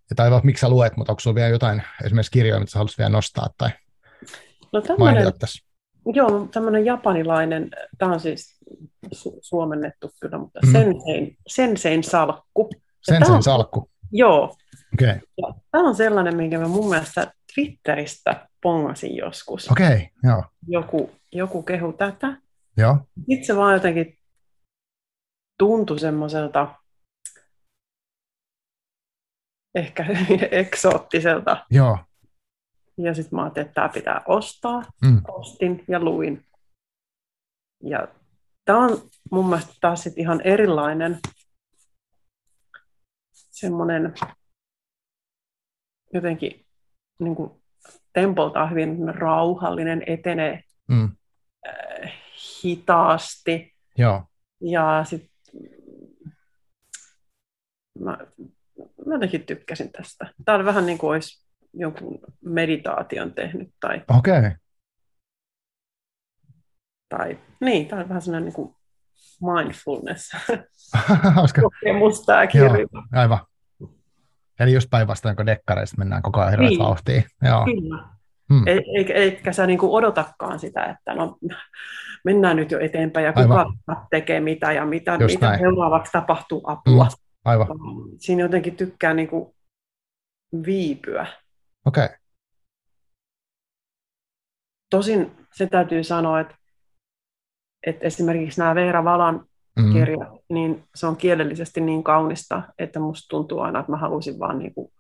Speaker 1: ja tai miksi sä luet, mutta onko sulla vielä jotain esimerkiksi kirjoja, mitä sä haluaisit vielä nostaa tai
Speaker 2: No tämmöinen,
Speaker 1: mainita tässä?
Speaker 2: joo, tämmöinen japanilainen, tämä on siis su- suomennettu kyllä, mutta
Speaker 1: Mhm.
Speaker 2: sensein, sensein salkku.
Speaker 1: Sen
Speaker 2: tää
Speaker 1: sen
Speaker 2: on-
Speaker 1: salkku.
Speaker 2: Joo,
Speaker 1: Okei,
Speaker 2: ja tämä on sellainen, minkä mä mun mielestä Twitteristä pongasin joskus.
Speaker 1: okei, joo,
Speaker 2: Joku, joku kehu tätä.
Speaker 1: joo,
Speaker 2: Sitten se vaan jotenkin tuntui semmoiselta ehkä hyvin eksoottiselta.
Speaker 1: joo,
Speaker 2: Ja sitten mä ajattelin, että tämä pitää ostaa.
Speaker 1: mm,
Speaker 2: Ostin ja luin. Ja tämä on mun mielestä taas sit ihan erilainen semmoinen jotenkin niin kuin tempoltaan hyvin rauhallinen, etenee
Speaker 1: mm,
Speaker 2: äh, hitaasti.
Speaker 1: joo,
Speaker 2: Ja sitten mä, mä jotenkin tykkäsin tästä. Tämä on vähän niin kuin olisi jonkun meditaation tehnyt tai,
Speaker 1: okei,
Speaker 2: tai niin, tämä on vähän sellainen niin kuin mindfulness kokemus tämä
Speaker 1: joo,
Speaker 2: kirja.
Speaker 1: aivan. Eli just päinvastoin kuin dekkareista mennään koko ajan hirveät niin. vauhtiin. Joo.
Speaker 2: Kyllä. Hmm. E- eikä, eikä sä niinku odotakaan sitä, että no, mennään nyt jo eteenpäin ja kuka Aivan. tekee mitä ja mitä, mitä seuraavaksi tapahtuu apua. Hmm.
Speaker 1: Aivan.
Speaker 2: Siinä jotenkin tykkää niinku viipyä.
Speaker 1: Okei. Okay.
Speaker 2: Tosin se täytyy sanoa, että, että esimerkiksi nämä Veera Valan mm. kirjat, niin se on kielellisesti niin kaunista, että musta tuntuu aina, että mä halusin vaan niin kuin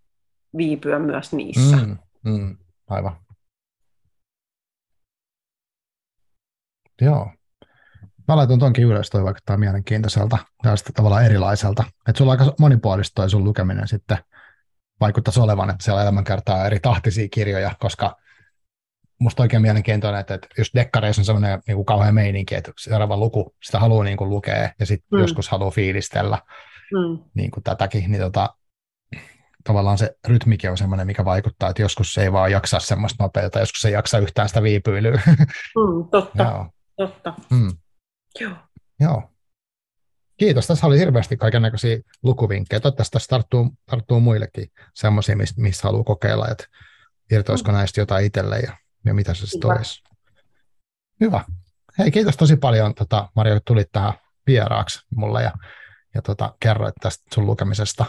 Speaker 2: viipyä myös niissä.
Speaker 1: Mm. Mm. Aivan. Joo. Mä laitan tonkin ylös, toi vaikuttaa mielenkiintoiselta sitten tavallaan erilaiselta. Että sulla on aika monipuolista toi sun lukeminen sitten vaikuttaisi olevan, että siellä elämänkertaa eri tahtisia kirjoja, koska musta oikein mielenkiintoinen, että, että just dekkareissa on semmoinen niin kuin kauhean meininki, että seuraava luku, sitä haluaa niin kuin lukea ja sitten mm. joskus haluaa fiilistellä mm. niin kuin tätäkin, niin tota, tavallaan se rytmikin on semmoinen, mikä vaikuttaa, että joskus se ei vaan jaksa semmoista nopeutta, joskus se ei jaksa yhtään sitä viipyilyä.
Speaker 2: Mm, totta, totta.
Speaker 1: Mm. Joo. Joo. Kiitos. Tässä oli hirveästi kaiken näköisiä lukuvinkkejä. Toivottavasti tässä tarttuu, tarttuu muillekin semmoisia, missä haluaa kokeilla, että irtoisiko mm. näistä jotain itselle ja, ja mitä se sitten olisi. Hyvä. Hei, kiitos tosi paljon, tota, Mario, että tulit tähän vieraaksi mulle ja, ja tota, kerroit tästä sun lukemisesta.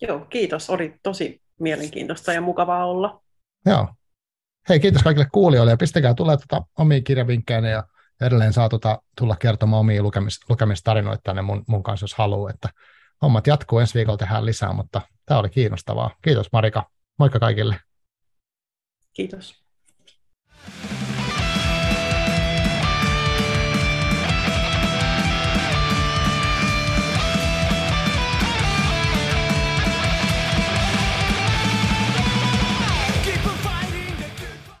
Speaker 2: Joo, kiitos. Oli tosi mielenkiintoista ja mukavaa olla.
Speaker 1: Joo. Hei, kiitos kaikille kuulijoille ja pistäkää tulee tota omia kirjavinkkejä ja edelleen saa tota, tulla kertomaan omia lukemis, lukemistarinoita tänne mun, mun kanssa, jos haluaa. Että hommat jatkuu, ensi viikolla tehdään lisää, mutta tämä oli kiinnostavaa. Kiitos Marika. Moikka kaikille.
Speaker 2: Kiitos.